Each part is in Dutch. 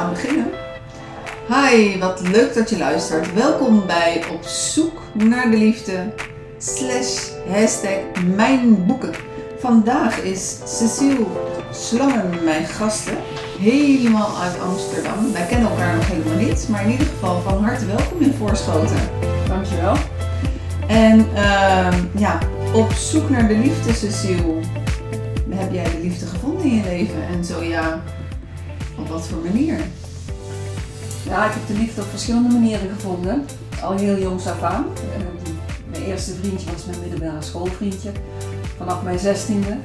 gaan beginnen. Hi, wat leuk dat je luistert. Welkom bij Op zoek naar de liefde slash hashtag mijn boeken. Vandaag is Cecile Slangen mijn gasten, helemaal uit Amsterdam. Wij kennen elkaar nog helemaal niet, maar in ieder geval van harte welkom in Voorschoten. Dankjewel. En ehm, ja, op zoek naar de liefde, Cecile. Heb jij de liefde gevonden in je leven? En zo ja, op wat voor manier? Ja, ik heb de liefde op verschillende manieren gevonden. Al heel jongs af aan. Eh, Mijn eerste vriendje was mijn middelbare schoolvriendje. Vanaf mijn zestiende.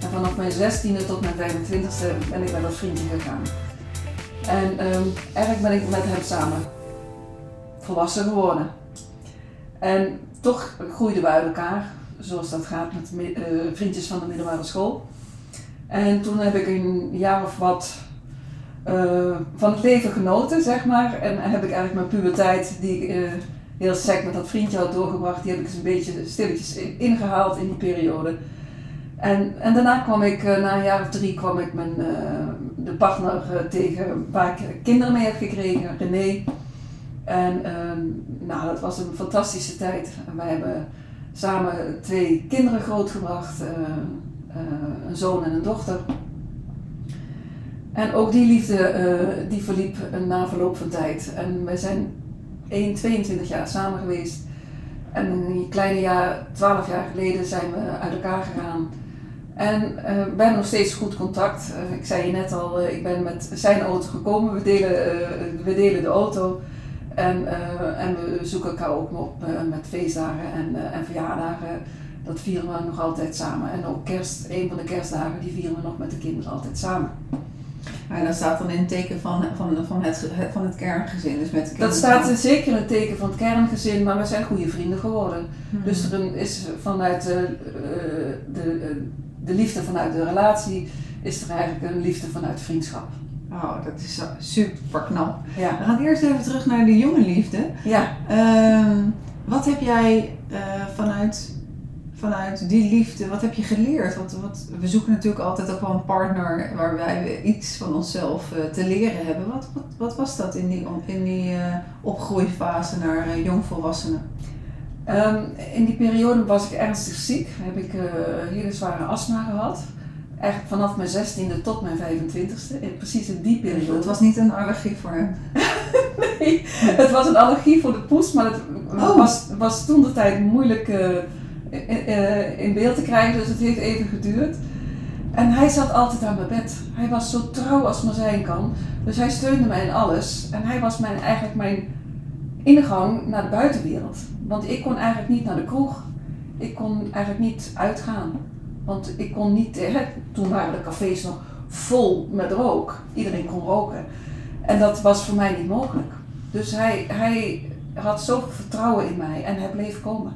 En vanaf mijn zestiende tot mijn 25e ben ik bij dat vriendje gegaan. En ehm, eigenlijk ben ik met hem samen volwassen geworden. En toch groeiden we uit elkaar, zoals dat gaat met eh, vriendjes van de middelbare school. En toen heb ik een jaar of wat eh, van het leven genoten, zeg maar. En heb ik eigenlijk mijn puberteit, die ik eh, heel sec met dat vriendje had doorgebracht, die heb ik eens een beetje stilletjes in- ingehaald in die periode. En, en daarna kwam ik, eh, na een jaar of drie, kwam ik mijn, de partner tegen waar ik kinderen mee heb gekregen, René. En ehm, nou, dat was een fantastische tijd. Wij hebben samen twee kinderen grootgebracht, een zoon en een dochter. En ook die liefde eh, die verliep na verloop van tijd. En wij zijn 1, 22 jaar samen geweest. En een kleine jaar, 12 jaar geleden zijn we uit elkaar gegaan. En eh, we hebben nog steeds goed contact. Eh, ik zei je net al, ik ben met zijn auto gekomen. We delen, we delen de auto. En, en we zoeken elkaar ook op met feestdagen en, en verjaardagen. Dat vieren we nog altijd samen. En ook kerst, een van de kerstdagen, die vieren we nog met de kinderen altijd samen. En dat staat dan in het teken van, van, van, het, van het kerngezin. Dus met Dat staat zeker in het teken van het kerngezin, maar we zijn goede vrienden geworden. Hmm. Dus er is vanuit de, eh, de, eh, de liefde vanuit de relatie, is er eigenlijk een liefde vanuit vriendschap. Oh, dat is super knap. Ja. We gaan eerst even terug naar de jonge liefde. Ja. Ehm, wat heb jij eh, vanuit, vanuit die liefde, wat heb je geleerd? Want wat, we zoeken natuurlijk altijd ook wel een partner waarbij we iets van onszelf eh, te leren hebben. Wat, wat, wat was dat in die, in die eh, opgroeifase naar eh, jongvolwassenen? Ehm, in die periode was ik ernstig ziek. Heb ik hele zware astma gehad. Eigenlijk vanaf mijn 16e tot mijn 25e. In, precies in die periode. Het was niet een allergie voor hem. Nee, het was een allergie voor de poes, maar het Oh. was, was toen de tijd moeilijk in, eh, in beeld te krijgen, dus het heeft even geduurd. En hij zat altijd aan mijn bed. Hij was zo trouw als maar zijn kan. Dus hij steunde mij in alles. En hij was mijn, eigenlijk mijn ingang naar de buitenwereld. Want ik kon eigenlijk niet naar de kroeg. Ik kon eigenlijk niet uitgaan. Want ik kon niet, toen waren de cafés nog vol met rook. Iedereen kon roken. En dat was voor mij niet mogelijk. Dus hij, hij had zoveel vertrouwen in mij en hij bleef komen.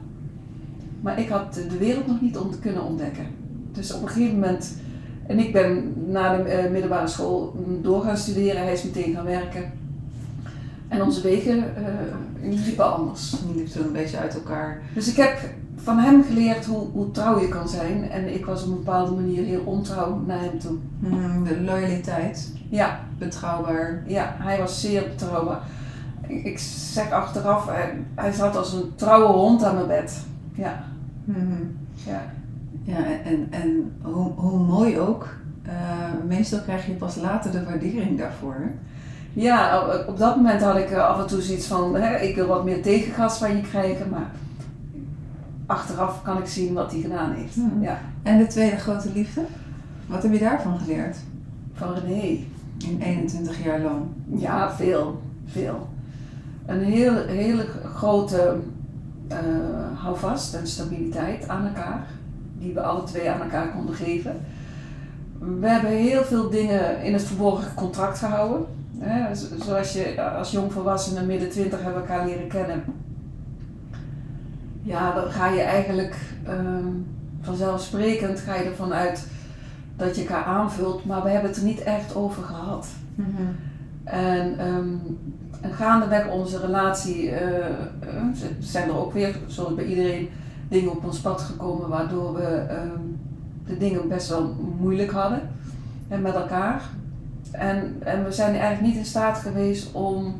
Maar ik had de wereld nog niet om kunnen ontdekken. Dus op een gegeven moment, en ik ben na de eh, middelbare school door gaan studeren, hij is meteen gaan werken. En onze wegen eh, liepen anders. Die liep toen een beetje uit elkaar. Dus ik heb van hem geleerd hoe, hoe trouw je kan zijn. En ik was op een bepaalde manier heel ontrouw naar hem toe. Hmm, de loyaliteit, Ja, betrouwbaar. Ja, hij was zeer betrouwbaar. Ik, ik zeg achteraf, hij, hij zat als een trouwe hond aan mijn bed. Ja, Hmm. ja. Ja, en, en, hoe, hoe mooi ook. eh, meestal krijg je pas later de waardering daarvoor. hè? ja op, op dat moment had ik eh, af en toe zoiets van, hè, ik wil wat meer tegengas van je krijgen, maar achteraf kan ik zien wat hij gedaan heeft. Mhm. Ja, En de tweede grote liefde? Wat heb je daarvan geleerd? van René. In 21 jaar lang. Ja, veel, veel. Een heel, hele grote eh houvast en stabiliteit aan elkaar, die we alle twee aan elkaar konden geven. We hebben heel veel dingen in het verborgen contract gehouden. Hè, zo- zoals je als jongvolwassene midden twintig hebben elkaar leren kennen. Ja, dan ga je eigenlijk ehm, vanzelfsprekend ga je ervan uit dat je elkaar aanvult, maar we hebben het er niet echt over gehad. En, ehm, en gaandeweg onze relatie eh, eh, zijn er ook weer, zoals bij iedereen, dingen op ons pad gekomen waardoor we ehm, de dingen best wel moeilijk hadden en met elkaar. en, en we zijn eigenlijk niet in staat geweest om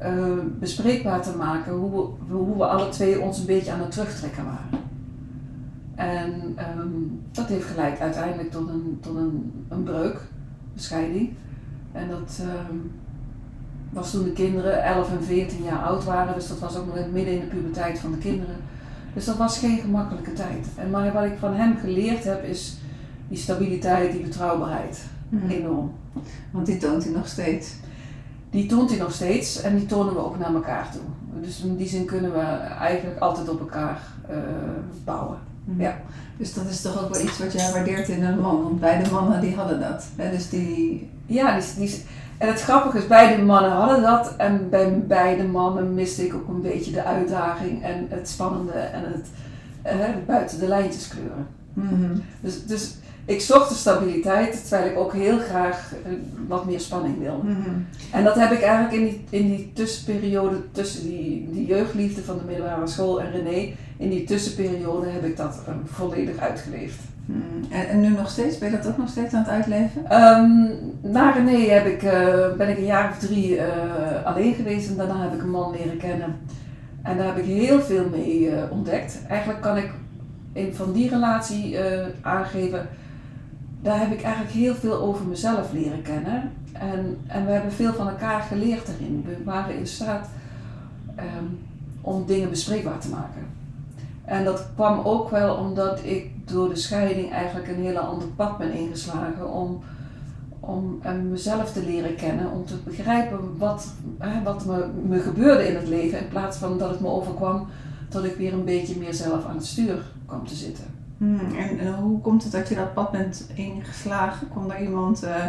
eh, bespreekbaar te maken hoe we, hoe we alle twee ons een beetje aan het terugtrekken waren. En ehm, dat heeft geleid uiteindelijk tot een, tot een, een breuk, een scheiding. En dat ehm, was toen de kinderen 11 en 14 jaar oud waren, dus dat was ook nog midden in de puberteit van de kinderen. Dus dat was geen gemakkelijke tijd. En maar wat ik van hem geleerd heb is die stabiliteit, die betrouwbaarheid. Mhm. Enorm. Want die toont hij nog steeds. Die toont hij nog steeds en die tonen we ook naar elkaar toe. Dus in die zin kunnen we eigenlijk altijd op elkaar eh, bouwen. Mhm. Ja. Dus dat is toch ook wel iets wat jij waardeert in een man. Want beide mannen die hadden dat. Hè? Dus die... Ja, die, die, en het grappige is, beide mannen hadden dat. En bij beide mannen miste ik ook een beetje de uitdaging en het spannende en het eh, buiten de lijntjes kleuren. Mhm. Dus, dus ik zocht de stabiliteit, terwijl ik ook heel graag eh, wat meer spanning wilde. Mhm. En dat heb ik eigenlijk in die, in die tussenperiode tussen die, die jeugdliefde van de middelbare school en René, in die tussenperiode heb ik dat eh, volledig uitgeleefd. Mhm. En, en nu nog steeds? Ben je dat ook nog steeds aan het uitleven? Ehm, na René heb ik, eh, ben ik een jaar of drie eh, alleen geweest en daarna heb ik een man leren kennen. En daar heb ik heel veel mee eh, ontdekt. Eigenlijk kan ik in, van die relatie aangeven, daar heb ik eigenlijk heel veel over mezelf leren kennen. En, en we hebben veel van elkaar geleerd erin. We waren in staat ehm, om dingen bespreekbaar te maken. En dat kwam ook wel omdat ik door de scheiding eigenlijk een hele ander pad ben ingeslagen om, om eh, mezelf te leren kennen, om te begrijpen wat, hè, wat me, me gebeurde in het leven in plaats van dat het me overkwam dat ik weer een beetje meer zelf aan het stuur kwam te zitten. Mhm. En, en hoe komt het dat je dat pad bent ingeslagen? Kwam daar iemand eh,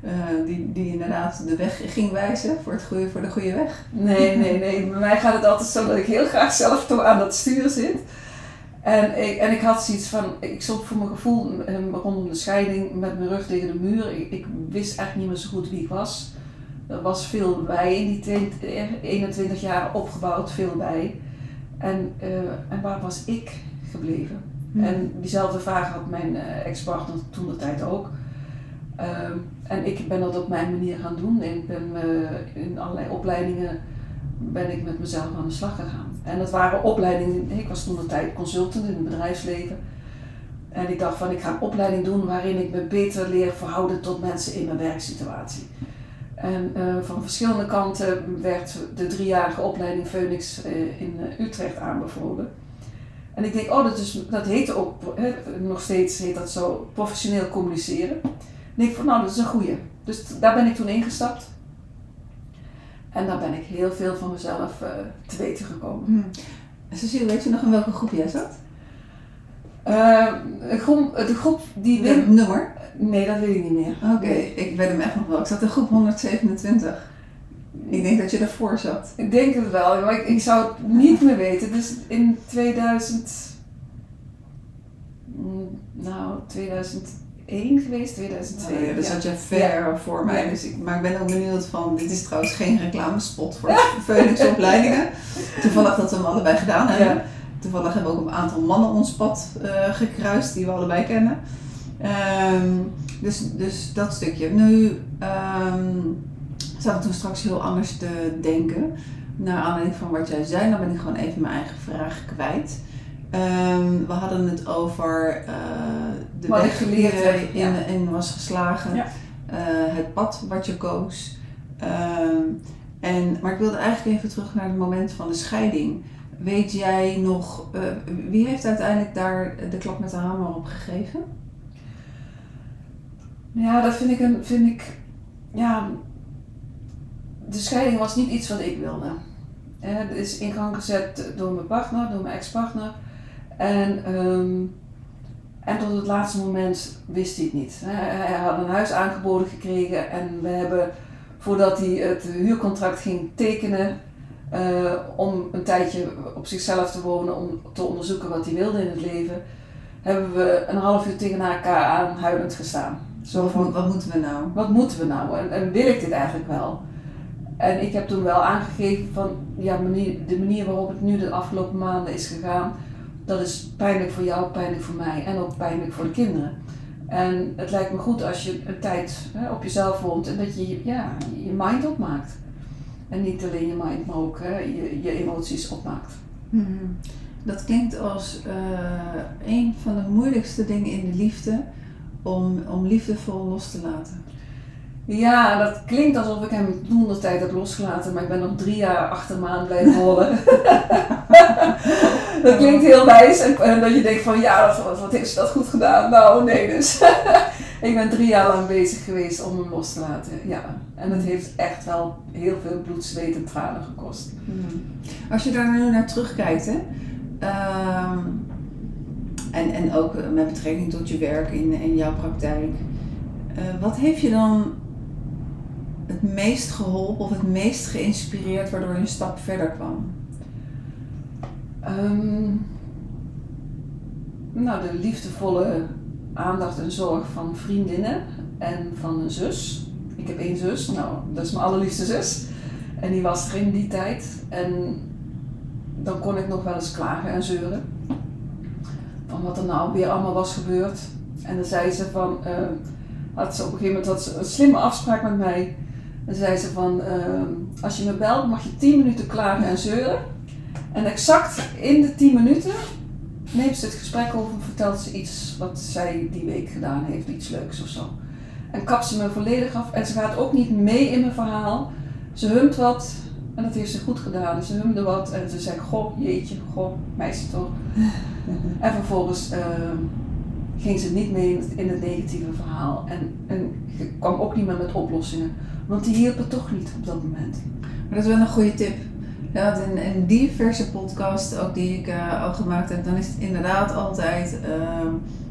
eh, die, die inderdaad de weg ging wijzen voor, het goede, voor de goede weg? Nee, nee, nee. Bij mij gaat het altijd zo dat ik heel graag zelf aan dat stuur zit. En ik, en ik had zoiets van, ik stond voor mijn gevoel eh, rondom de scheiding met mijn rug tegen de muur. Ik, ik wist eigenlijk niet meer zo goed wie ik was. Er was veel bij in die tijd, eh, 21 jaar opgebouwd, veel bij. En, eh, en waar was ik gebleven? Mhm. En diezelfde vraag had mijn eh, ex-partner toen de tijd ook. Ehm, en ik ben dat op mijn manier gaan doen. En ik ben eh, in allerlei opleidingen ben ik met mezelf aan de slag gegaan. En dat waren opleidingen, ik was toen de tijd consultant in het bedrijfsleven. En ik dacht van ik ga een opleiding doen waarin ik me beter leer verhouden tot mensen in mijn werksituatie. En eh, van verschillende kanten werd de driejarige opleiding Phoenix eh, in eh, Utrecht aanbevolen. En ik denk, oh, dat, is, dat heet ook, nog steeds heet dat zo, professioneel communiceren. En ik van, nou, dat is een goeie. Dus daar ben ik toen ingestapt. En daar ben ik heel veel van mezelf eh, te weten gekomen. Mhm. Cecile, weet je nog in welke groep jij zat? Eh, een groep, de groep die Wim... nummer? Nee, dat weet ik niet meer. Oké, ik weet hem echt nog wel. Ik zat in groep 127. Ik denk dat je daarvoor zat. Ik denk het wel, maar ik, ik zou het niet meer weten. Dus in 2000... mm, Nou, 2001 geweest, 2002. Oh ja, dus ja. zat je ver voor mij. Ja. Dus ik, maar ik ben ook benieuwd van, dit is trouwens geen reclamespot voor Phoenix opleidingen. Toevallig dat we hem allebei gedaan hebben. Ja. Toevallig hebben we ook een aantal mannen ons pad eh, gekruist die we allebei kennen. Ehm, dus, dus dat stukje. Nu ehm zat ik toen straks heel anders te denken. Naar aanleiding van wat jij zei, dan ben ik gewoon even mijn eigen vraag kwijt. Ehm, we hadden het over eh, de Wat weg die je in, ja. in was geslagen. Ja. Eh, het pad wat je koos. Ehm, en, maar ik wilde eigenlijk even terug naar het moment van de scheiding. Weet jij nog, eh, wie heeft uiteindelijk daar de klap met de hamer op gegeven? Ja, dat vind ik een. Vind ik, ja, de scheiding was niet iets wat ik wilde. Het is in gang gezet door mijn partner, door mijn ex-partner. En, ehm, en tot het laatste moment wist hij het niet. Hij, had een huis aangeboden gekregen en we hebben, voordat hij het huurcontract ging tekenen, eh, om een tijdje op zichzelf te wonen, om te onderzoeken wat hij wilde in het leven, hebben we een half uur tegen elkaar aan huilend gestaan. Zo van, wat moeten we nou? wat moeten we nou en, en wil ik dit eigenlijk wel? En ik heb toen wel aangegeven van ja, manier, de manier waarop het nu de afgelopen maanden is gegaan, dat is pijnlijk voor jou, pijnlijk voor mij en ook pijnlijk voor de kinderen. En het lijkt me goed als je een tijd hè, op jezelf woont en dat je ja, je mind opmaakt. En niet alleen je mind, maar ook hè, je, je emoties opmaakt. Mhm. Dat klinkt als uh, een van de moeilijkste dingen in de liefde om, om liefdevol los te laten. Ja, dat klinkt alsof ik hem toen de tijd heb losgelaten, maar ik ben nog drie jaar achter me blijven rollen. dat klinkt heel wijs en, dat je denkt van ja, wat, heeft ze dat goed gedaan? Nou, nee dus. ik ben drie jaar lang bezig geweest om hem los te laten, ja. En het heeft echt wel heel veel bloed, zweet en tranen gekost. Hmm. Als je daar nu naar terugkijkt, hè, ehm, en, en ook met betrekking tot je werk in, in jouw praktijk, uh, wat heeft je dan het meest geholpen of het meest geïnspireerd waardoor je een stap verder kwam? Um, nou, de liefdevolle aandacht en zorg van vriendinnen en van een zus. Ik heb één zus, nou, dat is mijn allerliefste zus. En die was er in die tijd. En dan kon ik nog wel eens klagen en zeuren. Van wat er nou weer allemaal was gebeurd. En dan zei ze van, uh, had ze op een gegeven moment had ze een slimme afspraak met mij. Dan zei ze van, uh, als je me belt mag je 10 minuten klagen en zeuren. En exact in de 10 minuten neemt ze het gesprek over en vertelt ze iets wat zij die week gedaan heeft, iets leuks of zo. En kapt ze me volledig af en ze gaat ook niet mee in mijn verhaal. Ze humt wat en dat heeft ze goed gedaan. Ze humde wat en ze zei, goh, jeetje, goh, meisje toch. en vervolgens uh, ging ze niet mee in het, negatieve verhaal en, en kwam ook niet meer met oplossingen. Want die hielpen toch niet op dat moment. Maar dat is wel een goede tip. Ja, in, in die verse podcast, ook die ik uh, al gemaakt heb, dan is het inderdaad altijd uh,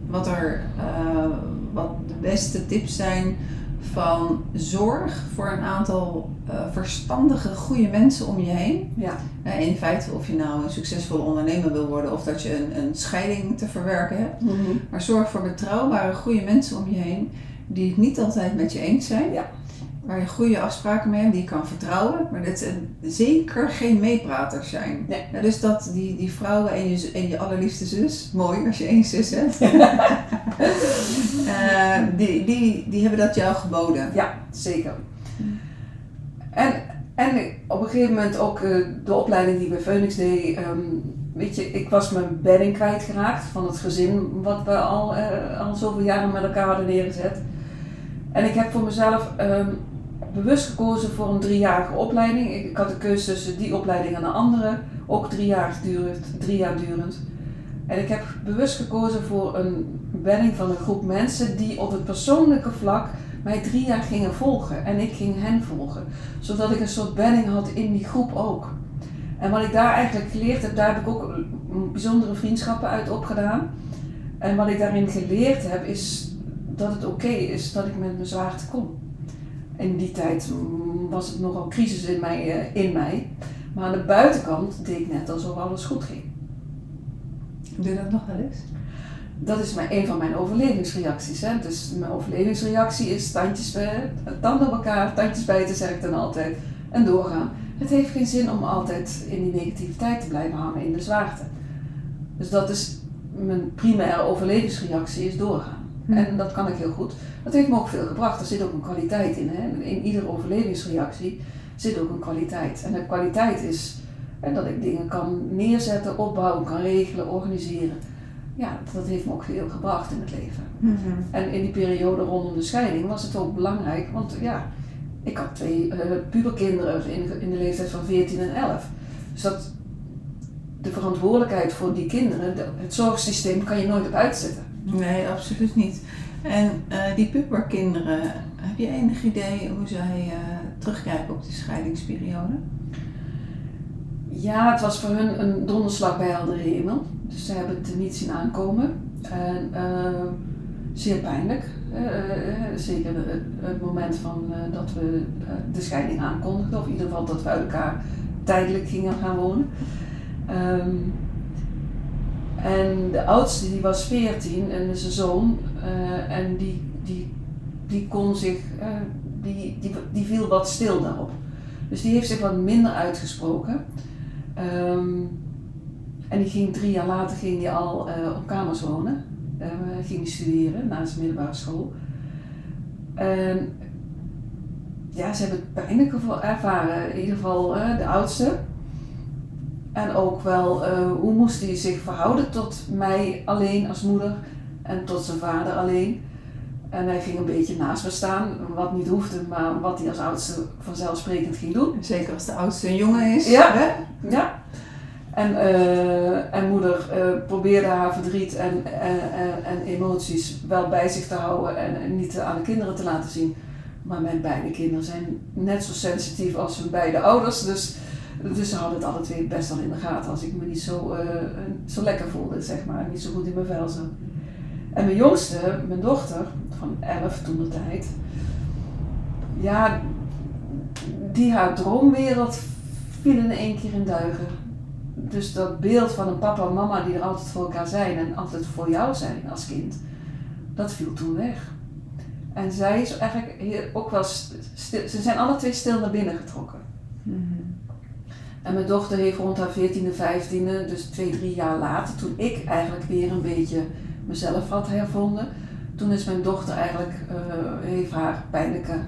wat er uh, wat de beste tips zijn van zorg voor een aantal uh, verstandige, goede mensen om je heen. Ja. in feite, of je nou een succesvolle ondernemer wil worden of dat je een, een scheiding te verwerken hebt. Mm -hmm. Maar zorg voor betrouwbare, goede mensen om je heen die het niet altijd met je eens zijn. Ja waar je goede afspraken mee hebt, die je kan vertrouwen, maar dat ze zeker geen meepraters zijn. Nee. Ja, dus dat die, die vrouwen en je, en je allerliefste zus, mooi als je één zus hebt, uh, die, die, die hebben dat jou geboden. Ja, zeker. En, en op een gegeven moment ook uh, de opleiding die bij Phoenix deed, um, weet je, ik was mijn bedding kwijtgeraakt van het gezin wat we al, uh, al zoveel jaren met elkaar hadden neergezet. En ik heb voor mezelf um, bewust gekozen voor een driejarige opleiding. Ik had de keuze tussen die opleiding en een andere, ook drie jaar durend. Drie jaar durend. En ik heb bewust gekozen voor een bedding van een groep mensen die op het persoonlijke vlak mij drie jaar gingen volgen. En ik ging hen volgen. Zodat ik een soort bedding had in die groep ook. En wat ik daar eigenlijk geleerd heb, daar heb ik ook bijzondere vriendschappen uit opgedaan. En wat ik daarin geleerd heb, is dat het oké is dat ik met mijn zwaarte kom in die tijd was het nogal crisis in mij, in mij. Maar aan de buitenkant deed ik net alsof alles goed ging. Doe je dat nog wel eens? Dat is maar een van mijn overlevingsreacties. Hè? Dus mijn overlevingsreactie is tandjes bij, tanden op elkaar, tandjes bijten zeg ik dan altijd. En doorgaan. Het heeft geen zin om altijd in die negativiteit te blijven hangen, in de zwaarte. Dus dat is mijn primaire overlevingsreactie, is doorgaan. Hm. En dat kan ik heel goed. Dat heeft me ook veel gebracht. Er zit ook een kwaliteit in. Hè? In iedere overlevingsreactie zit ook een kwaliteit. En de kwaliteit is hè, dat ik dingen kan neerzetten, opbouwen, kan regelen, organiseren. Ja, dat heeft me ook veel gebracht in het leven. Mm -hmm. En in die periode rondom de scheiding was het ook belangrijk, want ja, ik had twee uh, puberkinderen in, in de leeftijd van 14 en 11. Dus dat, de verantwoordelijkheid voor die kinderen, de, het zorgsysteem kan je nooit op uitzetten. Nee, absoluut niet. En uh, die puberkinderen, heb je enig idee hoe zij uh, terugkijken op die scheidingsperiode? Ja, het was voor hun een donderslag bij helder hemel. Dus ze hebben het niet zien aankomen. En uh, zeer pijnlijk. zeker het, het, moment van dat we de scheiding aankondigden. Of in ieder geval dat we uit elkaar tijdelijk gingen gaan wonen. Um, en de oudste die was 14 en zijn zoon. Uh, en die, die, die kon zich, uh, die, die, die viel wat stil daarop. Dus die heeft zich wat minder uitgesproken. Um, en die ging drie jaar later ging die al uh, op kamers wonen. uh, ging studeren na zijn middelbare school. En ja, ze hebben het pijnlijk ervaren, in ieder geval de oudste. En ook wel, uh, hoe moest hij zich verhouden tot mij alleen als moeder en tot zijn vader alleen. En hij ging een beetje naast me staan, wat niet hoefde, maar wat hij als oudste vanzelfsprekend ging doen. Zeker als de oudste een jongen is. Ja, hè? ja. En, uh, en moeder uh, probeerde haar verdriet en, en emoties wel bij zich te houden en, en, niet aan de kinderen te laten zien. Maar mijn beide kinderen zijn net zo sensitief als hun beide ouders. Dus, dus ze hadden het alle twee best wel in de gaten als ik me niet zo, zo lekker voelde, zeg maar. Niet zo goed in mijn vel zat. En mijn jongste, mijn dochter, van 11 toen de tijd, ja, die haar droomwereld viel in één keer in duigen. Dus dat beeld van een papa en mama die er altijd voor elkaar zijn en altijd voor jou zijn als kind, dat viel toen weg. En zij is eigenlijk ook wel stil, ze zijn alle twee stil naar binnen getrokken. En mijn dochter heeft rond haar 14e, 15e, dus twee, drie jaar later, toen ik eigenlijk weer een beetje mezelf had hervonden, toen is mijn dochter eigenlijk, uh, heeft haar pijnlijke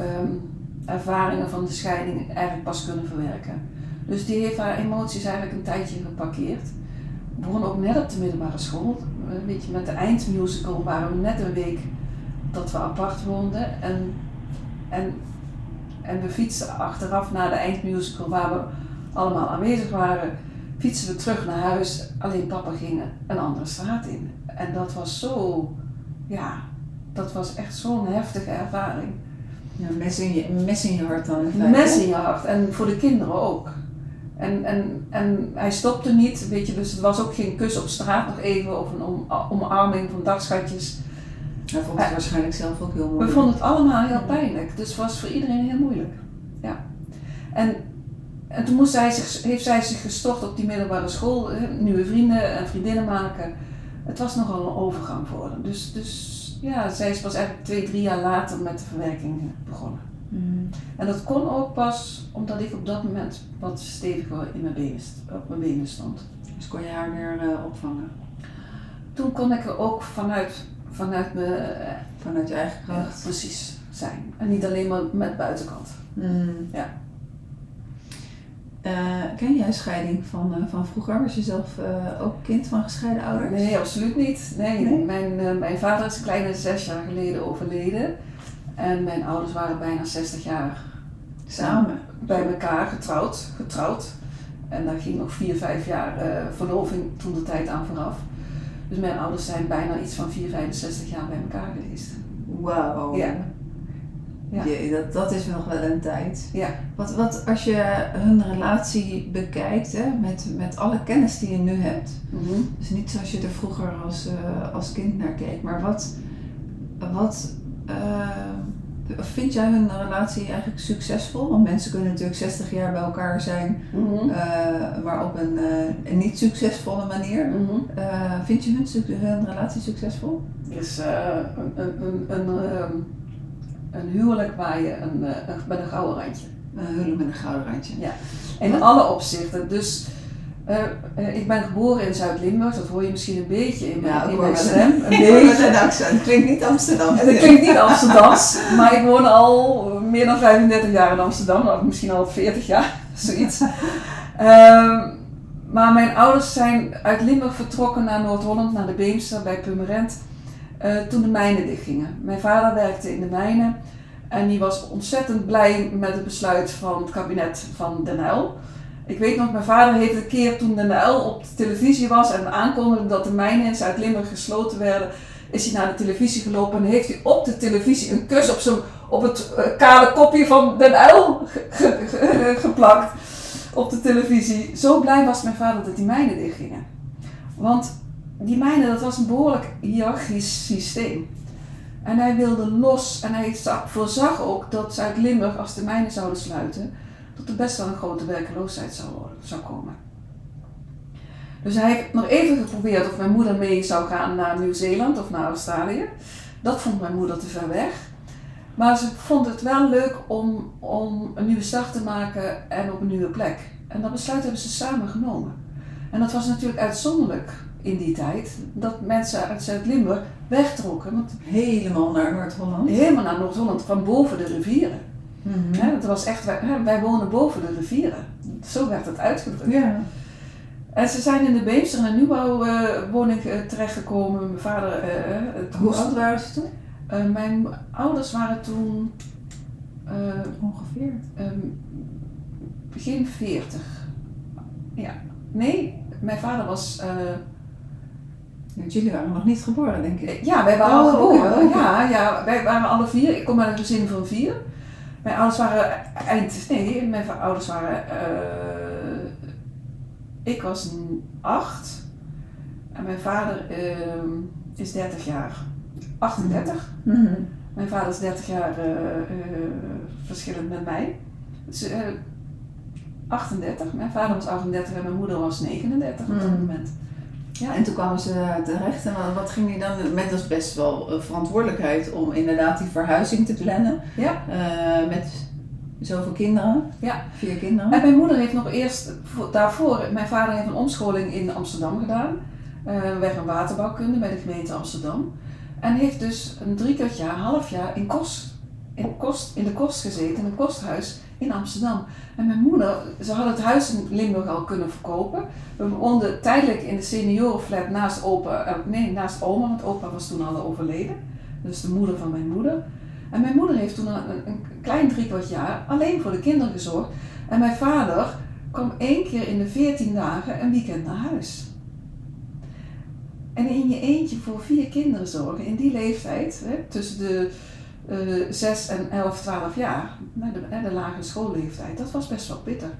um, ervaringen van de scheiding eigenlijk pas kunnen verwerken. Dus die heeft haar emoties eigenlijk een tijdje geparkeerd. Begon ook net op de middelbare school. Een beetje met de eindmusical waren we net een week dat we apart woonden. En, en, en we fietsen achteraf naar de eindmusical waar we allemaal aanwezig waren. Fietsen we terug naar huis. Alleen papa ging een andere straat in. En dat was zo, ja, dat was echt zo'n heftige ervaring. Ja, mes in je, mes in je hart dan. Mes in je hart. En voor de kinderen ook. En, en, en hij stopte niet, weet je, dus het was ook geen kus op straat nog even of een om, omarming van dagschatjes. Hij vond het waarschijnlijk zelf ook heel moeilijk. We vonden het allemaal heel pijnlijk, dus het was voor iedereen heel moeilijk. Ja. En, en toen moest zij zich, heeft zij zich gestort op die middelbare school, nieuwe vrienden en vriendinnen maken. Het was nogal een overgang voor haar. Dus, dus ja, zij is pas eigenlijk twee, drie jaar later met de verwerking begonnen. Mm. En dat kon ook pas omdat ik op dat moment wat steviger in mijn benen, op mijn benen stond. Dus kon je haar weer uh, opvangen? Toen kon ik er ook vanuit, vanuit, me, uh, vanuit je eigen kracht precies zijn. En niet alleen maar met buitenkant. Mm. Ja. ken jij scheiding van, van vroeger? Was je zelf ook kind van gescheiden ouders? Nee, absoluut niet. Nee, nee? Mijn, mijn vader is kleine zes jaar geleden overleden. En mijn ouders waren bijna 60 jaar samen bij elkaar getrouwd. getrouwd. En daar ging nog 4, 5 jaar verloving toen de tijd aan vooraf. Dus mijn ouders zijn bijna iets van 4, 65 jaar bij elkaar geweest. Wauw. Ja. ja. Jee, dat, dat is nog wel een tijd. Ja. Wat, wat als je hun relatie bekijkt, hè, met, met alle kennis die je nu hebt. Mm -hmm. Dus niet zoals je er vroeger als, uh, als kind naar keek, maar wat, wat uh, vind jij hun relatie eigenlijk succesvol? Want mensen kunnen natuurlijk 60 jaar bij elkaar zijn, mm -hmm. uh, maar op een, uh, een, niet succesvolle manier. Mm -hmm. vind je hun, hun relatie succesvol? is een, een, een, een, huwelijk waar je een, met een gouden randje. Een huwelijk met een gouden randje. Ja, in alle opzichten. Dus uh, uh, ik ben geboren in Zuid-Limburg, dat hoor je misschien een beetje in mijn, ja, in mijn stem. Een beetje. Een accent. Het klinkt niet Amsterdam. Het klinkt niet Amsterdams, maar ik woon al meer dan 35 jaar in Amsterdam, of misschien al 40 jaar, zoiets. uh, maar mijn ouders zijn uit Limburg vertrokken naar Noord-Holland, naar de Beemster bij Purmerend, eh, toen de mijnen dichtgingen. Mijn vader werkte in de mijnen en die was ontzettend blij met het besluit van het kabinet van Den Uyl. Ik weet nog, mijn vader heeft een keer toen de NL op de televisie was en aankondigde dat de mijnen in Zuid-Limburg gesloten werden, is hij naar de televisie gelopen en heeft hij op de televisie een kus op, zijn, op het uh, kale kopje van Den Uyl geplakt. Op de televisie. Zo blij was mijn vader dat die mijnen dichtgingen. Want die mijnen, dat was een behoorlijk hiërarchisch systeem. En hij wilde los en hij voorzag ook dat Zuid-Limburg, als de mijnen zouden sluiten, dat er best wel een grote werkeloosheid zou, zou komen. Dus hij heeft nog even geprobeerd of mijn moeder mee zou gaan naar Nieuw-Zeeland of naar Australië. Dat vond mijn moeder te ver weg. Maar ze vond het wel leuk om, om een nieuwe start te maken en op een nieuwe plek. En dat besluit hebben ze samen genomen. En dat was natuurlijk uitzonderlijk in die tijd dat mensen uit Zuid-Limburg wegtrokken. Want Helemaal naar Noord-Holland. helemaal naar Noord-Holland, van boven de rivieren. Mhm. Het was echt, wij, wij wonen boven de rivieren. Zo werd het uitgedrukt. Ja. En ze zijn in de Beemster en nieuwbouw eh woning eh, terechtgekomen. Mijn vader, eh, eh, het Hoe oud waren ze toen? Mijn ouders waren toen Ongeveer. ehm, begin 40. Ja, nee, mijn vader was. Jullie waren nog niet geboren, denk ik. ja, wij waren al Oh, geboren. Ja, ja, wij waren alle vier. Ik kom uit een gezin van vier. Mijn ouders waren eind. Nee, mijn ouders waren. eh, ik was n- acht. En mijn vader ehm, is 30 jaar. 38. Mhm. Mijn vader is 30 jaar eh, eh, verschillend met mij. Dus, eh, 38. Mijn vader was 38 en mijn moeder was 39 op dat Mm. moment. Ja, En toen kwamen ze terecht en wat- ging die dan met als best wel eh, verantwoordelijkheid om inderdaad die verhuizing te plannen Ja. Eh, met zoveel kinderen. Ja. Vier kinderen. En mijn moeder heeft nog eerst, voor- daarvoor, mijn vader heeft een omscholing in Amsterdam gedaan. eh weg een waterbouwkunde bij de gemeente Amsterdam. En heeft dus een drie kwart jaar, half jaar in in, kost, in de Kost gezeten, in een kosthuis in Amsterdam. En mijn moeder, ze had het huis in Limburg al kunnen verkopen. We woonden tijdelijk in de seniorenflat naast opa, eh, nee, naast oma, want opa was toen al overleden. Dus de moeder van mijn moeder. En mijn moeder heeft toen een, een klein drie kwart jaar alleen voor de kinderen gezorgd. En mijn vader kwam één keer in de veertien dagen een weekend naar huis. En in je eentje voor vier kinderen zorgen in die leeftijd, hè, tussen de eh 6 en 11, 12 jaar, naar de, de lagere schoolleeftijd, dat was best wel pittig.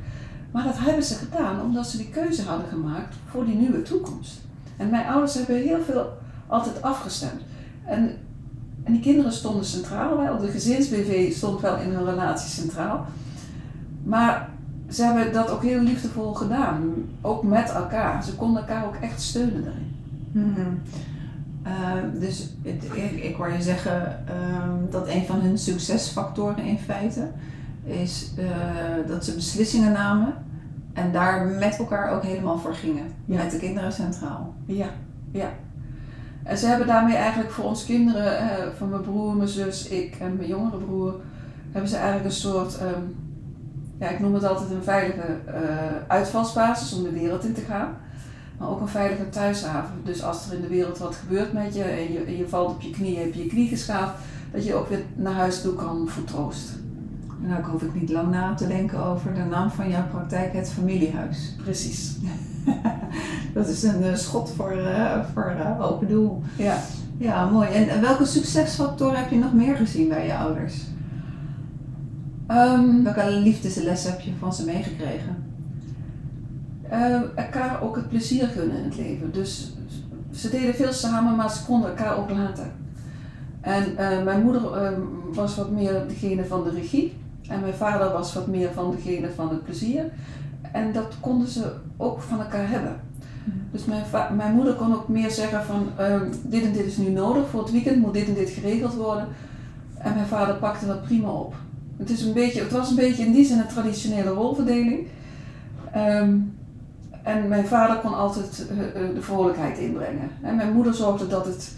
Maar dat hebben ze gedaan omdat ze die keuze hadden gemaakt voor die nieuwe toekomst. En mijn ouders hebben heel veel altijd afgestemd. En, en die kinderen stonden centraal wel, de gezins-BV stond wel in hun relatie centraal. Maar ze hebben dat ook heel liefdevol gedaan, ook met elkaar. Ze konden elkaar ook echt steunen daarin. Mhm. Eh, dus het, ik, ik hoor je zeggen ehm, dat een van hun succesfactoren in feite is eh, dat ze beslissingen namen en daar met elkaar ook helemaal voor gingen. Ja. Met de kinderen centraal. Ja, ja. En ze hebben daarmee eigenlijk voor ons kinderen, eh, van mijn broer, mijn zus, ik en mijn jongere broer, hebben ze eigenlijk een soort, ehm, ja, ik noem het altijd een veilige eh, uitvalsbasis om de wereld in te gaan. Maar ook een veilige thuishaven. Dus als er in de wereld wat gebeurt met je en je, en je valt op je knie, heb je je knie geschaafd, dat je ook weer naar huis toe kan voor troost. Nou, hoef ik niet lang na te denken over de naam van jouw praktijk, het familiehuis. Precies. Dat is een eh, schot voor, eh, voor eh, open doel. Ja. Ja, mooi. En welke succesfactoren heb je nog meer gezien bij je ouders? Ehm, Welke liefdesles heb je van ze meegekregen? Eh, elkaar ook het plezier gunnen in het leven. Dus ze deden veel samen, maar ze konden elkaar ook laten. En eh, mijn moeder eh, was wat meer degene van de regie. En mijn vader was wat meer van degene van het plezier. En dat konden ze ook van elkaar hebben. Mhm. Dus mijn, mijn moeder kon ook meer zeggen van ehm, dit en dit is nu nodig voor het weekend, moet dit en dit geregeld worden. En mijn vader pakte dat prima op. Het, is een beetje, het was een beetje in die zin een traditionele rolverdeling. Ehm, en mijn vader kon altijd eh, eh, de vrolijkheid inbrengen. En mijn moeder zorgde dat het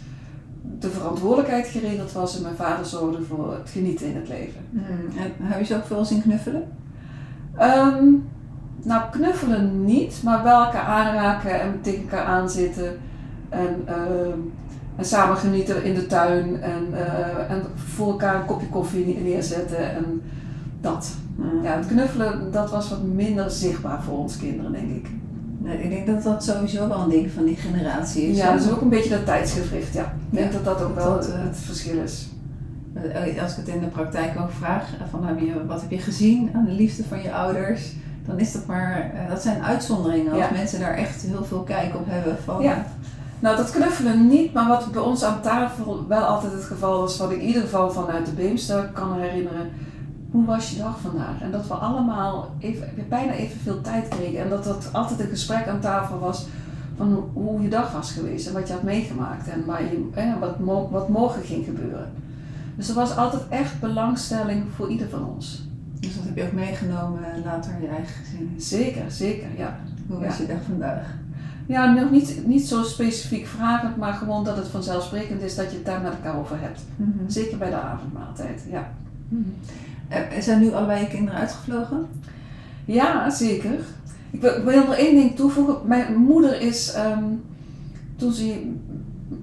de verantwoordelijkheid geregeld was en mijn vader zorgde voor het genieten in het leven. Hmm, En heb je ze ook veel zien knuffelen? Ehm, nou, knuffelen niet, maar wel elkaar aanraken en tegen elkaar aanzitten. En, ehm, en samen genieten in de tuin en, eh, en voor elkaar een kopje koffie neerzetten en dat. Hmm. Ja, het knuffelen, dat was wat minder zichtbaar voor ons kinderen, denk ik. Ik denk dat dat sowieso wel een ding van die generatie is. Ja, dat is ook een beetje dat tijdsgevricht, ja. Ik denk Ja, dat dat ook wel dat, eh, het verschil is. Eh, Als ik het in de praktijk ook vraag, eh, van heb je, wat heb je gezien aan de liefde van je ouders? Dan is dat maar, dat zijn uitzonderingen als Ja. mensen daar echt heel veel kijk op hebben van. Ja. Nou, dat knuffelen niet, maar wat bij ons aan tafel wel altijd het geval was, wat ik in ieder geval vanuit de Beemster kan herinneren. Hoe was je dag vandaag? En dat we allemaal even, bijna evenveel tijd kregen. En dat dat altijd een gesprek aan tafel was van hoe je dag was geweest en wat je had meegemaakt en waar je, eh, wat, mo- wat morgen ging gebeuren. Dus er was altijd echt belangstelling voor ieder van ons. Dus dat heb je ook meegenomen later in je eigen gezin. Zeker, zeker, ja. Hoe was Ja. je dag vandaag? Ja, nog niet, niet zo specifiek vragend, maar gewoon dat het vanzelfsprekend is dat je het daar met elkaar over hebt. Mhm. Zeker bij de avondmaaltijd, ja. Mhm. Zijn nu allebei je kinderen uitgevlogen? Ja, zeker. Ik wil, nog één ding toevoegen. Mijn moeder is, ehm, toen, ze,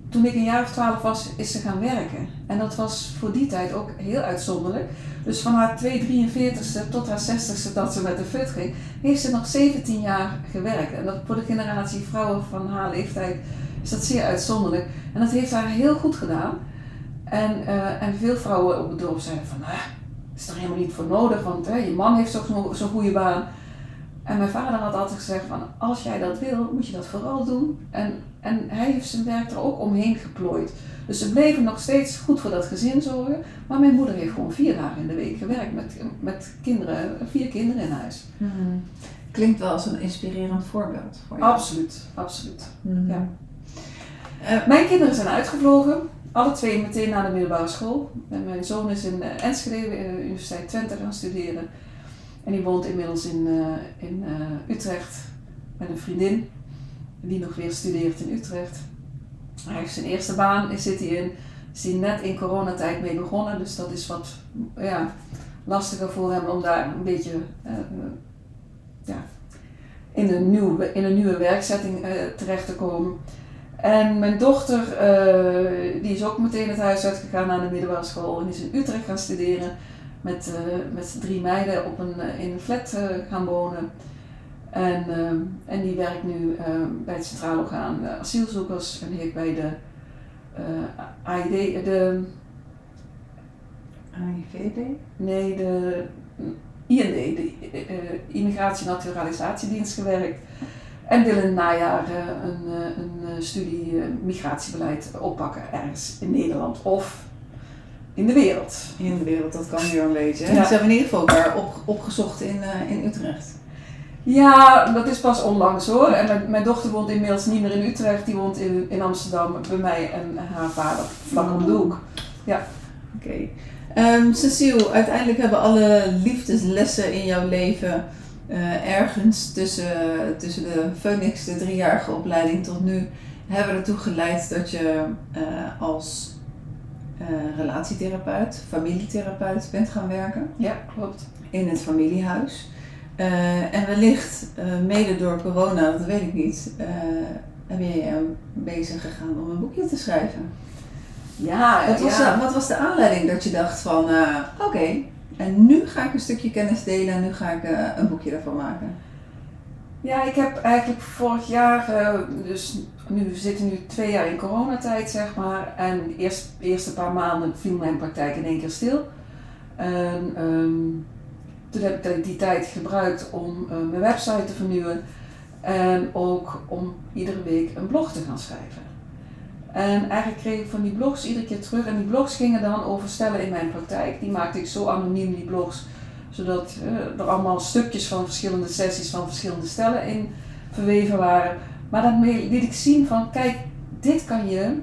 toen ik een jaar of twaalf was, is ze gaan werken. En dat was voor die tijd ook heel uitzonderlijk. Dus van haar 243ste tot haar 60ste dat ze met de fut ging, heeft ze nog 17 jaar gewerkt. En dat voor de generatie vrouwen van haar leeftijd is dat zeer uitzonderlijk. En dat heeft haar heel goed gedaan. En, eh, en veel vrouwen op het dorp zeiden van, ah, is er helemaal niet voor nodig, want hè, je man heeft zo'n zo'n goede baan. En mijn vader had altijd gezegd van, als jij dat wil, moet je dat vooral doen. En, en hij heeft zijn werk er ook omheen geplooid. Dus ze bleven nog steeds goed voor dat gezin zorgen. Maar mijn moeder heeft gewoon vier dagen in de week gewerkt met, met kinderen, vier kinderen in huis. Klinkt wel als een inspirerend voorbeeld voor jou. Absoluut, absoluut. Mhm. Ja. Eh, Mijn kinderen zijn uitgevlogen, alle twee meteen naar de middelbare school. En mijn zoon is in eh, Enschede, in de Universiteit Twente gaan studeren. En die woont inmiddels in, eh, in eh, Utrecht met een vriendin die nog weer studeert in Utrecht. Hij heeft zijn eerste baan, zit hij in. Is hij net in coronatijd mee begonnen, dus dat is wat ja, lastiger voor hem om daar een beetje eh, eh, ja, in, een nieuwe, in een nieuwe werkzetting eh, terecht te komen. En mijn dochter, eh, die is ook meteen het huis uitgegaan naar de middelbare school en is in Utrecht gaan studeren. Met, eh, met drie meiden op een, eh, in een flat gaan wonen. En, en die werkt nu bij het Centraal Orgaan Asielzoekers en heeft bij de AID, de, AIVD? nee, de IND, de eh, Immigratie Naturalisatiedienst gewerkt. En wil in het najaar eh, een, eh, een eh, studie migratiebeleid oppakken ergens in Nederland of in de wereld. In de wereld, dat kan nu een beetje. Ja. Ze hebben in ieder geval elkaar op, opgezocht in, in Utrecht. Ja, dat is pas onlangs hoor. En mijn, mijn dochter woont inmiddels niet meer in Utrecht, die woont in, in Amsterdam bij mij en haar vader vlak om de hoek. Oké. Ehm, Cecile, uiteindelijk hebben alle liefdeslessen in jouw leven eh, ergens tussen, tussen de Phoenix, de driejarige opleiding, tot nu, hebben ertoe geleid dat je eh, als eh, relatietherapeut, familietherapeut bent gaan werken Ja, klopt. in het familiehuis. Eh, en wellicht, mede door corona, dat weet ik niet, ben je bezig gegaan om een boekje te schrijven. Ja, Wat was, ja. de, wat was de aanleiding dat je dacht van, oké, en nu ga ik een stukje kennis delen en nu ga ik eh, een boekje daarvan maken? Ja, ik heb eigenlijk vorig jaar, eh, dus nu we zitten nu twee jaar in coronatijd zeg maar. En de eerste, paar maanden viel mijn praktijk in één keer stil. En ehm, toen heb ik die tijd gebruikt om eh, mijn website te vernieuwen. En ook om iedere week een blog te gaan schrijven. En eigenlijk kreeg ik van die blogs iedere keer terug. En die blogs gingen dan over stellen in mijn praktijk. Die maakte ik zo anoniem, die blogs zodat eh, er allemaal stukjes van verschillende sessies van verschillende stellen in verweven waren. Maar daarmee liet ik zien van, kijk, dit kan je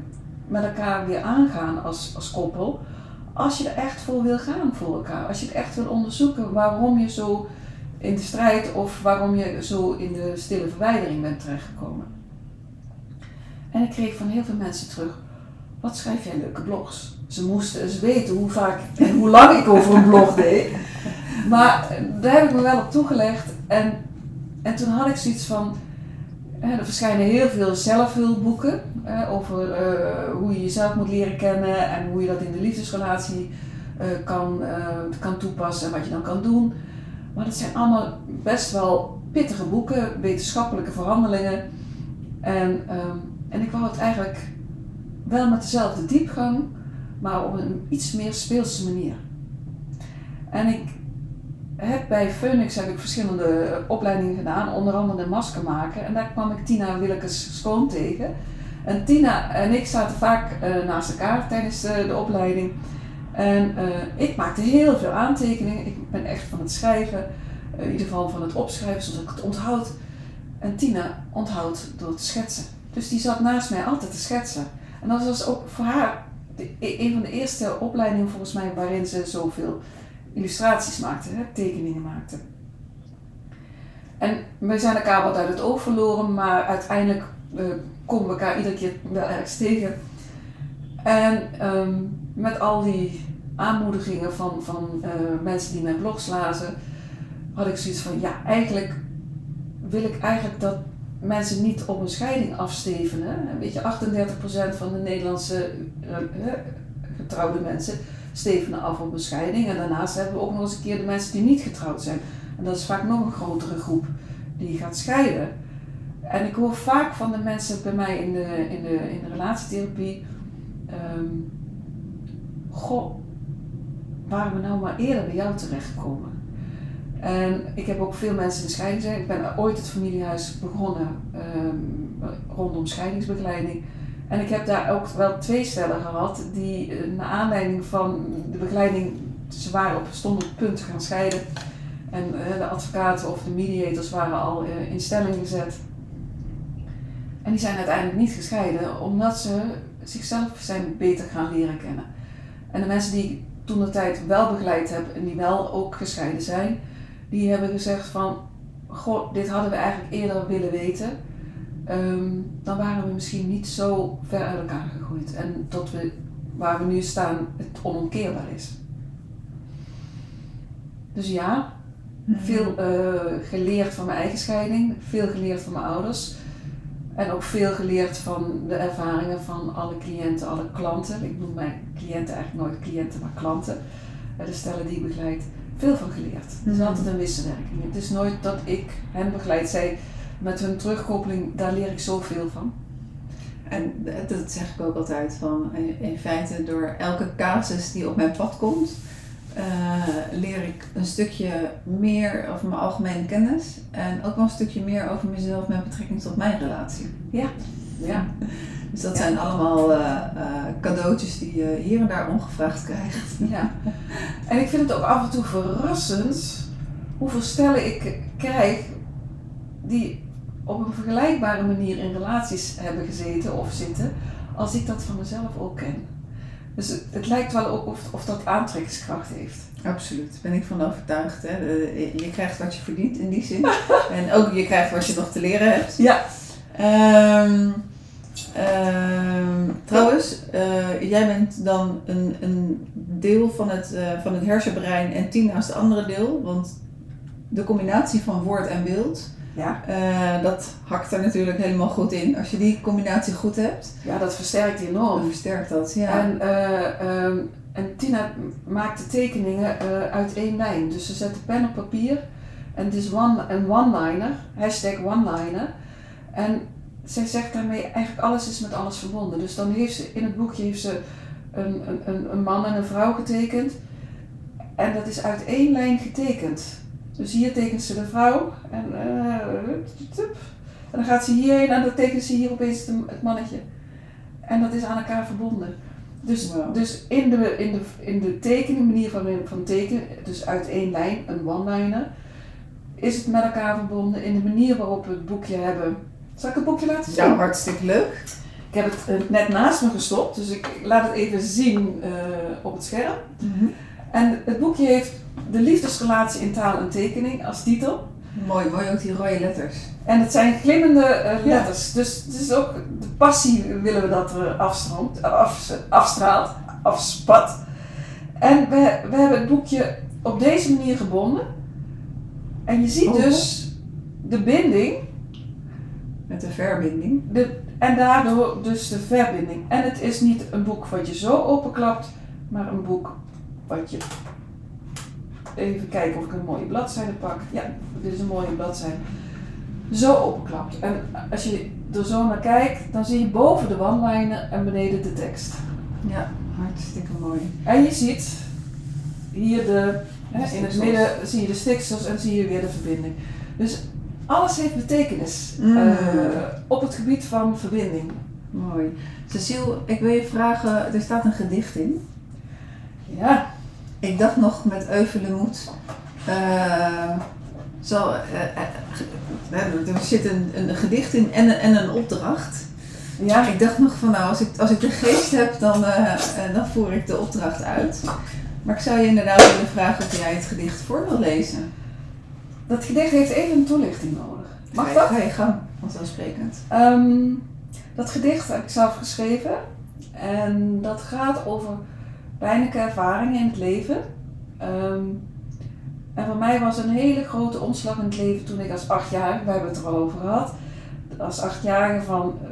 met elkaar weer aangaan als, als koppel. Als je er echt voor wil gaan voor elkaar. Als je het echt wil onderzoeken waarom je zo in de strijd of waarom je zo in de stille verwijdering bent terechtgekomen. En ik kreeg van heel veel mensen terug, wat schrijf jij leuke blogs? Ze moesten eens weten hoe vaak en hoe lang ik over een blog deed. Maar eh, daar heb ik me wel op toegelegd. En, en toen had ik zoiets van. hè, er verschijnen heel veel zelfhulpboeken hè, over eh, hoe je jezelf moet leren kennen en hoe je dat in de liefdesrelatie eh, kan, eh, kan toepassen en wat je dan kan doen. Maar dat zijn allemaal best wel pittige boeken, wetenschappelijke verhandelingen. En, ehm, en ik wou het eigenlijk wel met dezelfde diepgang, maar op een iets meer speelse manier. En ik heb bij Phoenix heb ik verschillende opleidingen gedaan, onder andere de masker maken. En daar kwam ik Tina Willekes Schoon tegen. En Tina en ik zaten vaak eh, naast elkaar tijdens de, de opleiding. En eh, ik maakte heel veel aantekeningen. Ik ben echt van het schrijven, eh, in ieder geval van het opschrijven, zodat ik het onthoud. En Tina onthoudt door te schetsen. Dus die zat naast mij altijd te schetsen. En dat was ook voor haar de, een van de eerste opleidingen volgens mij waarin ze zoveel illustraties maakte, hè, tekeningen maakte. En wij zijn elkaar wat uit het oog verloren, maar uiteindelijk uh, komen we elkaar iedere keer wel ergens tegen. En ehm, met al die aanmoedigingen van, van uh, mensen die mijn blogs lazen, had ik zoiets van, ja, eigenlijk wil ik eigenlijk dat mensen niet op een scheiding afstevenen. Weet je, 38% van de Nederlandse uh, getrouwde mensen stevenen af op een scheiding. En daarnaast hebben we ook nog eens een keer de mensen die niet getrouwd zijn. En dat is vaak nog een grotere groep die gaat scheiden. En ik hoor vaak van de mensen bij mij in de, in de, in de relatietherapie: um, Goh, waren we nou maar eerder bij jou terechtgekomen? En ik heb ook veel mensen in scheiding zijn. Ik ben ooit het familiehuis begonnen um, rondom scheidingsbegeleiding. En ik heb daar ook wel twee stellen gehad die uh, naar aanleiding van de begeleiding, ze waren op, stonden op punt gaan scheiden. En uh, de advocaten of de mediators waren al uh, in stelling gezet. En die zijn uiteindelijk niet gescheiden, omdat ze zichzelf zijn beter gaan leren kennen. En de mensen die ik toen de tijd wel begeleid heb en die wel ook gescheiden zijn, die hebben gezegd van, goh, dit hadden we eigenlijk eerder willen weten. Um, dan waren we misschien niet zo ver uit elkaar gegroeid. En tot we, waar we nu staan, het onomkeerbaar is. Dus ja, veel uh, geleerd van mijn eigen scheiding, veel geleerd van mijn ouders. En ook veel geleerd van de ervaringen van alle cliënten, alle klanten. Ik noem mijn cliënten eigenlijk nooit cliënten, maar klanten. De stellen die ik begeleid. Veel van geleerd. Het is altijd een wisselwerking. Het is nooit dat ik hen begeleid. Zij met hun terugkoppeling, daar leer ik zoveel van. En dat zeg ik ook altijd van, in feite door elke casus die op mijn pad komt, uh, leer ik een stukje meer over mijn algemene kennis en ook wel een stukje meer over mezelf met betrekking tot mijn relatie. Ja, ja. Dus dat zijn allemaal uh, uh, cadeautjes die je hier en daar ongevraagd krijgt. Ja. En ik vind het ook af en toe verrassend hoeveel stellen ik krijg die op een vergelijkbare manier in relaties hebben gezeten of zitten, als ik dat van mezelf ook ken. Dus het, het lijkt wel ook of, of dat aantrekkingskracht heeft. Absoluut, daar ben ik van overtuigd. Hè. Je krijgt wat je verdient in die zin. en ook je krijgt wat je nog te leren hebt. Ja. Um, um, trouwens, uh, jij bent dan een, een deel van het, uh, van het hersenbrein en Tina is het andere deel. Want de combinatie van woord en beeld ja. Uh, dat hakt er natuurlijk helemaal goed in. Als je die combinatie goed hebt. Ja, dat versterkt enorm. Dat versterkt dat, ja. En, um, en Tina maakt de tekeningen uit één lijn. Dus ze zet de pen op papier. En het is one, een one-liner. Hashtag one-liner. En zij zegt daarmee eigenlijk alles is met alles verbonden. Dus dan heeft ze in het boekje heeft ze een, een, een man en een vrouw getekend. En dat is uit één lijn getekend. Dus hier tekent ze de vrouw en, uh, en dan gaat ze hierheen en dan tekent ze hier opeens het mannetje. En dat is aan elkaar verbonden. Dus, wow. dus in, de, in, de, in de tekening, manier van, van tekenen, dus uit één lijn, een one-liner, is het met elkaar verbonden in de manier waarop we het boekje hebben. Zal ik het boekje laten zien? Ja, hartstikke leuk. Ik heb het net naast me gestopt, dus ik laat het even zien uh, op het scherm. Mm -hmm. En het boekje heeft de liefdesrelatie in taal en tekening als titel. Mooi, mooi ook die rode letters. En het zijn glimmende uh, letters. Ja. Dus het is ook de passie willen we dat er afstroomt, af, afstraalt, afspat. En we, we hebben het boekje op deze manier gebonden. En je ziet oh. dus de binding. Met de verbinding. De, en daardoor dus de verbinding. En het is niet een boek wat je zo openklapt, maar een boek wat je even kijken of ik een mooie bladzijde pak. Ja, dit is een mooie bladzijde. Zo openklapt. En als je er zo naar kijkt, dan zie je boven de wandlijnen en beneden de tekst. Ja, hartstikke mooi. En je ziet hier de, hè, in het midden zie je de stiksels en zie je weer de verbinding. Dus alles heeft betekenis mm. uh, op het gebied van verbinding. Mooi. Cecile, ik wil je vragen, er staat een gedicht in. Ja ik dacht nog met Euvelenmoed. Uh, zo, uh, er zit een, een gedicht in en, en een opdracht. Ja. Ik dacht nog van nou, als ik, als ik de geest heb, dan, dan voer ik de opdracht uit. Maar ik zou je inderdaad willen vragen of jij het gedicht voor wil lezen. Dat gedicht heeft even een toelichting nodig. Mag dat? Ga je gang, vanzelfsprekend. Ehm, dat gedicht heb ik zelf geschreven. En dat gaat over pijnlijke ervaringen in het leven. Ehm, en voor mij was een hele grote omslag in het leven toen ik als achtjarige, we hebben het er al over gehad, als achtjarige van eh,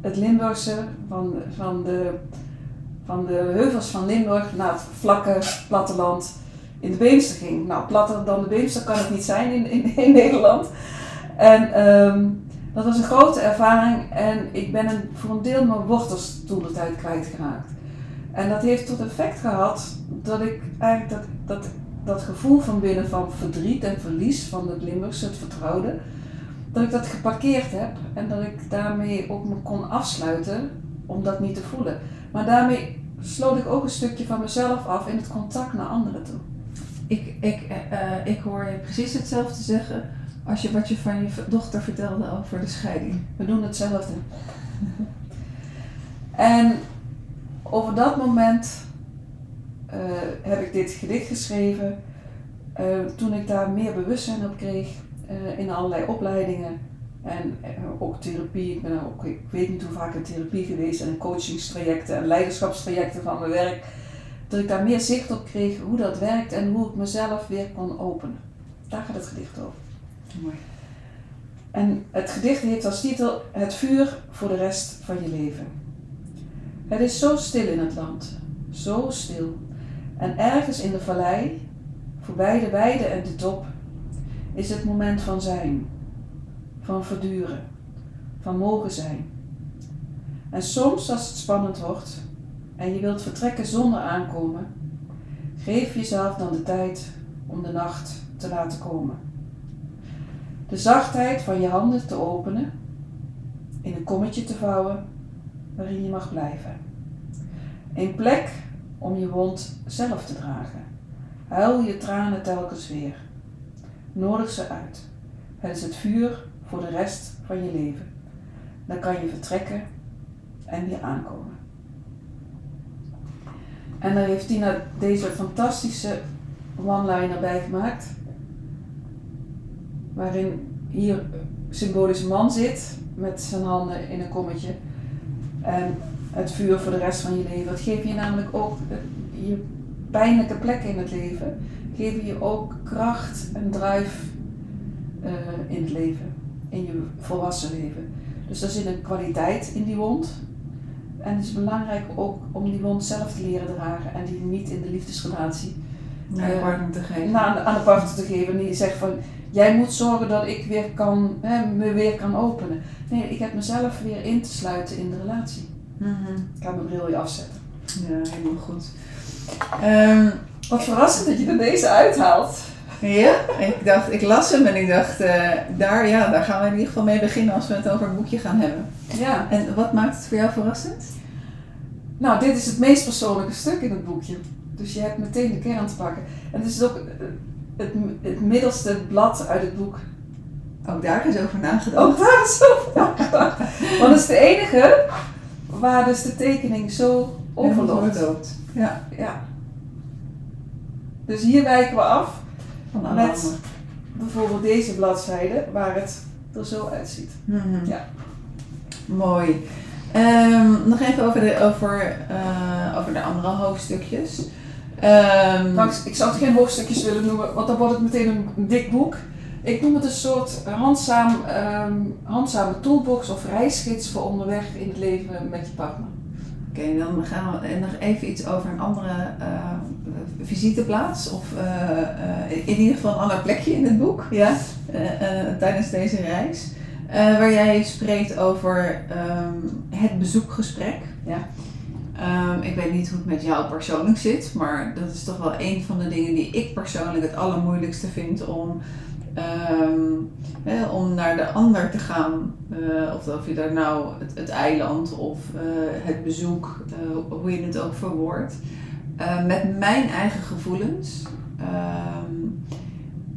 het Limburgse, van, van, de, van de heuvels van Limburg naar het vlakke platteland in de Beemster ging. Nou, platter dan de Beemster kan het niet zijn in, in, Nederland. En ehm, dat was een grote ervaring en ik ben een, voor een deel mijn wortels toen de tijd kwijtgeraakt. En dat heeft tot effect gehad dat ik eigenlijk dat, dat, dat gevoel van binnen van verdriet en verlies van het Limburgse, het vertrouwde, dat ik dat geparkeerd heb en dat ik daarmee ook me kon afsluiten om dat niet te voelen. Maar daarmee sloot ik ook een stukje van mezelf af in het contact naar anderen toe. Ik, ik, eh, ik hoor je precies hetzelfde zeggen als je wat je van je dochter vertelde over de scheiding. We doen hetzelfde. En over dat moment eh, heb ik dit gedicht geschreven. eh, toen ik daar meer bewustzijn op kreeg in allerlei opleidingen en ook therapie. Ik ben ook, ik weet niet hoe vaak in therapie geweest en in coachingstrajecten en leiderschapstrajecten van mijn werk. Dat ik daar meer zicht op kreeg hoe dat werkt en hoe ik mezelf weer kon openen. Daar gaat het gedicht over. Mooi. En het gedicht heeft als titel Het vuur voor de rest van je leven. Het is zo stil in het land, zo stil. En ergens in de vallei, voorbij de weide en de top, is het moment van zijn, van verduren, van mogen zijn. En soms als het spannend wordt en je wilt vertrekken zonder aankomen, geef jezelf dan de tijd om de nacht te laten komen. De zachtheid van je handen te openen, in een kommetje te vouwen waarin je mag blijven. Een plek om je wond zelf te dragen. Huil je tranen telkens weer. Nodig ze uit. Het is het vuur voor de rest van je leven. Dan kan je vertrekken en weer aankomen. En daar heeft Tina deze fantastische one-liner bij gemaakt waarin hier symbolisch man zit met zijn handen in een kommetje. En het vuur voor de rest van je leven. Dat geeft je namelijk ook je pijnlijke plekken in het leven. Geven je ook kracht en drive eh, in het leven. In je volwassen leven. Dus er zit een kwaliteit in die wond. En het is belangrijk ook om die wond zelf te leren dragen. En die niet in de liefdesrelatie Naar je Eh, partner te geven. aan, aan de partner te geven. En die zegt van, jij moet zorgen dat ik weer kan, hè, me weer kan openen. Nee, ik heb mezelf weer in te sluiten in de relatie. Mhm. Ik ga mijn bril weer afzetten. Ja, helemaal goed. Ehm, Wat verrassend dat je er deze uithaalt. Ja, ik dacht, ik las hem en ik dacht, eh, daar, ja, daar gaan we in ieder geval mee beginnen als we het over het boekje gaan hebben. Ja. En wat maakt het voor jou verrassend? Nou, dit is het meest persoonlijke stuk in het boekje. Dus je hebt meteen de kern te pakken. En het is ook eh, het, het middelste blad uit het boek. Ook daar is over nagedacht. Ook daar is over nagedacht. Want het is de enige waar dus de tekening zo overloopt. Overloopt. Ja, Ja. Dus hier wijken we af. Van Met-. Bijvoorbeeld deze bladzijde, waar het er zo uitziet. Mhm. Ja. Mooi. Ehm, nog even over de, over, eh, over de andere hoofdstukjes. Ehm, Nou, ik- zou het geen hoofdstukjes willen noemen, want dan wordt het meteen een, een dik boek. Ik noem het een soort handzaam, ehm, handzame toolbox of reisgids voor onderweg in het leven met je partner. Oké, dan gaan we en nog even iets over een andere eh, visiteplaats. Of eh, eh, in ieder geval een ander plekje in het boek. Ja? tijdens deze reis. Waar jij spreekt over ehm, het bezoekgesprek. Ja. Ehm, ik weet niet hoe het met jou persoonlijk zit, maar dat is toch wel een van de dingen die ik persoonlijk het allermoeilijkste vind om, ehm, hè, om naar de ander te gaan. Eh, of of je daar nou het, het eiland of eh, het bezoek, eh, hoe je het ook verwoordt. Met mijn eigen gevoelens. Ehm,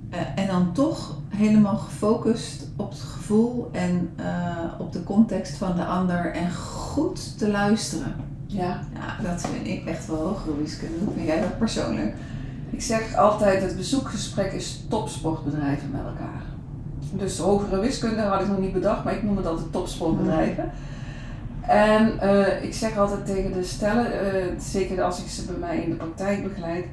eh, en dan toch helemaal gefocust op het gevoel en op de context van de ander en goed te luisteren. Ja. Ja, dat vind ik echt wel hoge wiskunde. Vind jij dat persoonlijk? Ik zeg altijd, het bezoekgesprek is topsportbedrijven met elkaar. Dus hogere wiskunde had ik nog niet bedacht, maar ik noem het altijd topsportbedrijven. En eh, ik zeg altijd tegen de stellen, eh, zeker als ik ze bij mij in de praktijk begeleid,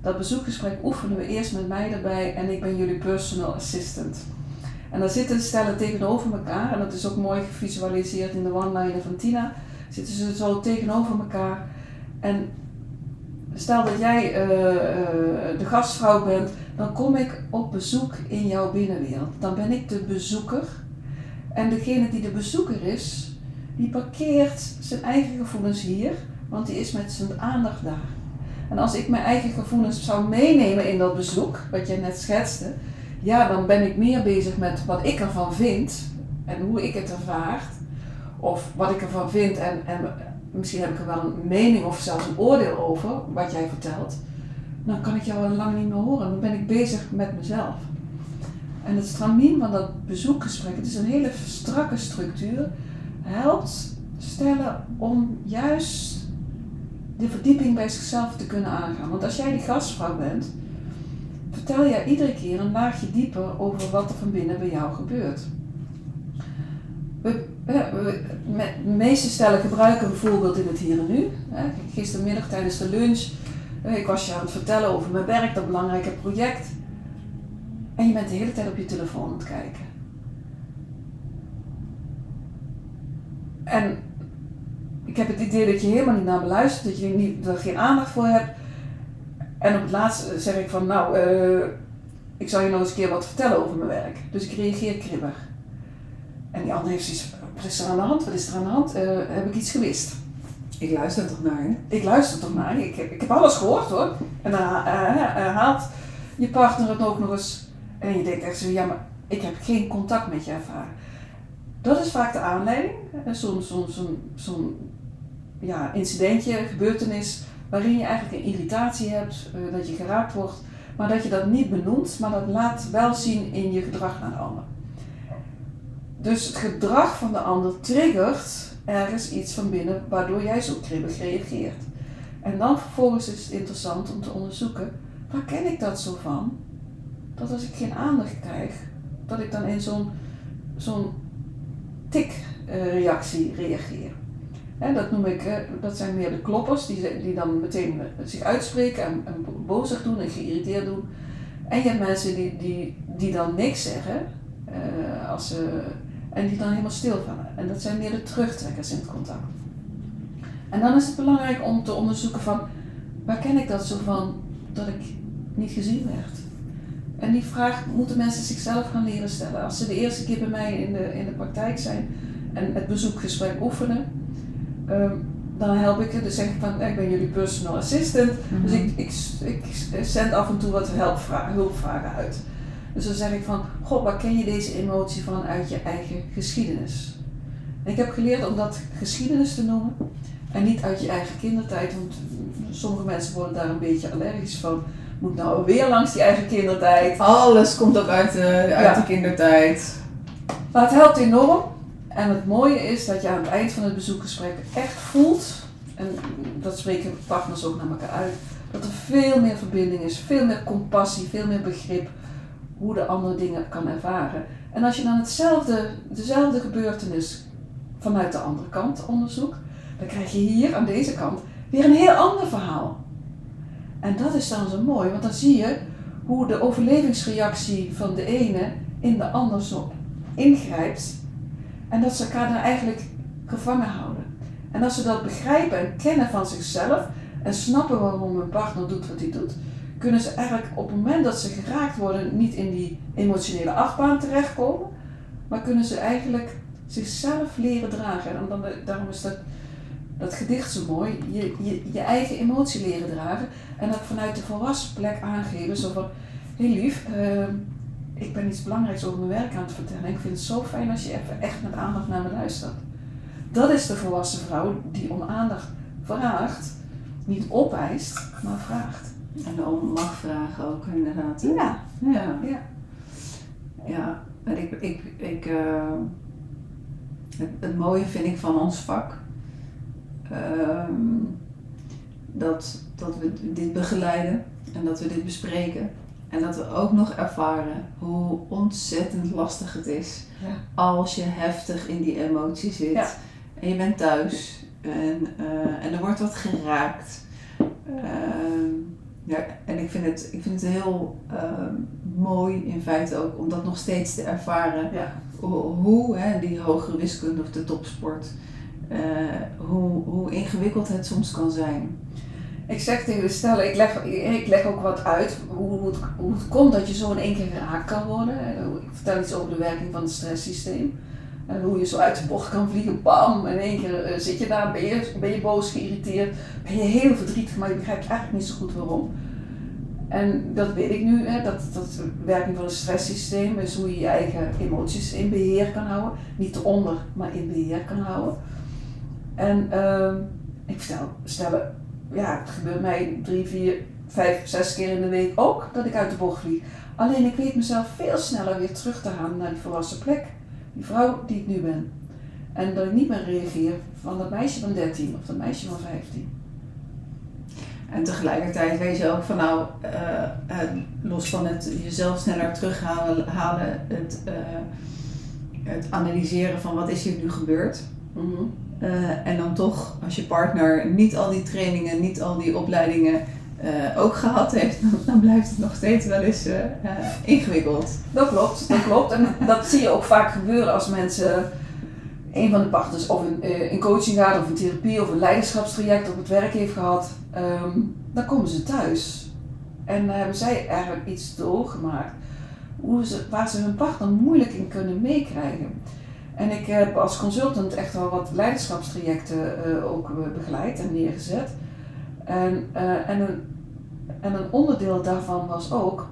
dat bezoekgesprek oefenen we eerst met mij erbij en ik ben jullie personal assistant. En dan zitten de stellen tegenover elkaar en dat is ook mooi gevisualiseerd in de one-liner van Tina. Zitten ze zo tegenover elkaar en stel dat jij uh, de gastvrouw bent, dan kom ik op bezoek in jouw binnenwereld. Dan ben ik de bezoeker en degene die de bezoeker is, die parkeert zijn eigen gevoelens hier, want die is met zijn aandacht daar. En als ik mijn eigen gevoelens zou meenemen in dat bezoek, wat jij net schetste, ja, dan ben ik meer bezig met wat ik ervan vind en hoe ik het ervaar. Of wat ik ervan vind en, en misschien heb ik er wel een mening of zelfs een oordeel over wat jij vertelt. Dan kan ik jou al lang niet meer horen. Dan ben ik bezig met mezelf. En het stramien van dat bezoekgesprek, het is een hele strakke structuur, helpt stellen om juist de verdieping bij zichzelf te kunnen aangaan. Want als jij die gastvrouw bent, vertel jij iedere keer een laagje dieper over wat er van binnen bij jou gebeurt. De meeste stellen gebruiken bijvoorbeeld in het hier en nu. Gistermiddag tijdens de lunch, ik was je aan het vertellen over mijn werk, dat belangrijke project. En je bent de hele tijd op je telefoon aan het kijken. En ik heb het idee dat je helemaal niet naar me luistert, dat je niet, er geen aandacht voor hebt. En op het laatst zeg ik van, nou, uh, ik zal je nog eens een keer wat vertellen over mijn werk. Dus ik reageer kribbig. En die ander heeft zoiets wat is er aan de hand? Wat is er aan de hand? Uh, heb ik iets gewist? Ik luister toch naar je? Ik luister toch naar je. Ik heb, ik heb alles gehoord hoor. En dan uh, haalt je partner het ook nog eens. En je denkt echt zo, ja, maar ik heb geen contact met je ervaren. Dat is vaak de aanleiding. Zo'n zo, zo, zo ja, incidentje, gebeurtenis, waarin je eigenlijk een irritatie hebt, uh, dat je geraakt wordt, maar dat je dat niet benoemt, maar dat laat wel zien in je gedrag naar de ander. Dus het gedrag van de ander triggert ergens iets van binnen waardoor jij zo kribbig reageert. En dan vervolgens is het interessant om te onderzoeken, waar ken ik dat zo van? Dat als ik geen aandacht krijg, dat ik dan in zo'n zo'n tikreactie reageer. dat noem ik, dat zijn meer de kloppers die, die dan meteen zich uitspreken en, en bozig doen en geïrriteerd doen. En je hebt mensen die, die, die dan niks zeggen als ze, en die dan helemaal stilvallen. En dat zijn meer de terugtrekkers in het contact. En dan is het belangrijk om te onderzoeken van waar ken ik dat zo van dat ik niet gezien werd. En die vraag moeten mensen zichzelf gaan leren stellen. Als ze de eerste keer bij mij in de, in de praktijk zijn en het bezoekgesprek oefenen, um, dan help ik het. Dus zeg ik van, ik ben jullie personal assistant. Dus mhm. ik, ik, ik, zend af en toe wat hulpvragen uit. Dus dan zeg ik van, god, waar ken je deze emotie van uit je eigen geschiedenis? En ik heb geleerd om dat geschiedenis te noemen en niet uit je eigen kindertijd, want sommige mensen worden daar een beetje allergisch van moet nou weer langs die eigen kindertijd. Alles komt ook uit de, uit de kindertijd. Maar het helpt enorm. En het mooie is dat je aan het eind van het bezoekgesprek echt voelt, en dat spreken partners ook naar elkaar uit, dat er veel meer verbinding is, veel meer compassie, veel meer begrip hoe de andere dingen kan ervaren. En als je dan hetzelfde, dezelfde gebeurtenis vanuit de andere kant onderzoekt, dan krijg je hier aan deze kant weer een heel ander verhaal. En dat is dan zo mooi, want dan zie je hoe de overlevingsreactie van de ene in de ander zo ingrijpt. En dat ze elkaar dan eigenlijk gevangen houden. En als ze dat begrijpen en kennen van zichzelf en snappen waarom een partner doet wat hij doet, kunnen ze eigenlijk op het moment dat ze geraakt worden niet in die emotionele achtbaan terechtkomen, maar kunnen ze eigenlijk zichzelf leren dragen. En dan, daarom is dat dat gedicht zo mooi, je, je, je eigen emotie leren dragen en dat vanuit de volwassen plek aangeven. Zo van, heel lief, ehm, ik ben iets belangrijks over mijn werk aan het vertellen. Ik vind het zo fijn als je even echt met aandacht naar me luistert. Dat is de volwassen vrouw die om aandacht vraagt, niet opeist, maar vraagt. En om mag vragen ook inderdaad. Ja. Ja. Ja. ja. En ik, ik, ik, uh, het, het mooie vind ik van ons vak Ehm, dat, dat we dit begeleiden. en dat we dit bespreken. En dat we ook nog ervaren hoe ontzettend lastig het is Ja. als je heftig in die emotie zit. Ja. En je bent thuis en, eh, en er wordt wat geraakt. Ehm, ja, en ik vind het, ik vind het heel ehm, mooi in feite ook om dat nog steeds te ervaren. Ja. Hoe, hoe hè, die hogere wiskunde of de topsport, eh, hoe, hoe ingewikkeld het soms kan zijn. Ik zeg tegen de stellen, ik leg, ik leg ook wat uit hoe, hoe, het, hoe het komt dat je zo in één keer geraakt kan worden. Ik vertel iets over de werking van het stresssysteem. En hoe je zo uit de bocht kan vliegen, bam, in één keer eh, zit je daar, ben je, ben je boos, geïrriteerd, ben je heel verdrietig, maar je begrijpt eigenlijk niet zo goed waarom. En dat weet ik nu, hè, dat, dat werking van het stresssysteem is hoe je je eigen emoties in beheer kan houden. Niet eronder, maar in beheer kan houden. En ehm, ik vertel, stellen, ja, het gebeurt mij drie, vier, vijf, zes keer in de week ook dat ik uit de bocht vlieg. Alleen ik weet mezelf veel sneller weer terug te halen naar die volwassen plek. Die vrouw die ik nu ben. En dat ik niet meer reageer van dat meisje van 13 of dat meisje van 15. En tegelijkertijd weet je ook van nou, eh, eh, los van het jezelf sneller terughalen, halen, het, eh, het analyseren van wat is hier nu gebeurd. Mhm. En dan toch, als je partner niet al die trainingen, niet al die opleidingen eh, ook gehad heeft, dan, blijft het nog steeds wel eens eh, eh, ingewikkeld. Dat klopt, dat klopt. En dat zie je ook vaak gebeuren als mensen een van de partners of in, eh, in coaching of in therapie of een leiderschapstraject op het werk heeft gehad. ehm, dan komen ze thuis. En hebben zij eigenlijk iets doorgemaakt hoe ze, waar ze hun partner moeilijk in kunnen meekrijgen. En ik heb als consultant echt wel wat leiderschapstrajecten ook begeleid en neergezet. En, eh, en, een, en een onderdeel daarvan was ook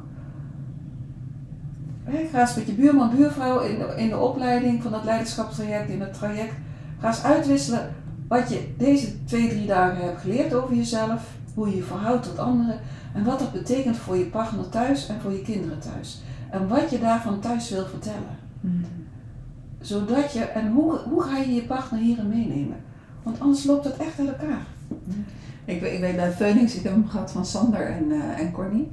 Hè, ga eens met je buurman, buurvrouw in de, in de opleiding van dat leiderschapstraject, in het traject. Ga eens uitwisselen wat je deze twee, drie dagen hebt geleerd over jezelf. Hoe je je verhoudt tot anderen. En wat dat betekent voor je partner thuis en voor je kinderen thuis. En wat je daarvan thuis wil vertellen. Zodat je, en hoe, hoe ga je je partner hierin meenemen? Want anders loopt dat echt uit elkaar. Ik, weet- ik weet bij Phoenix, ik heb hem gehad van Sander en, eh en Corny.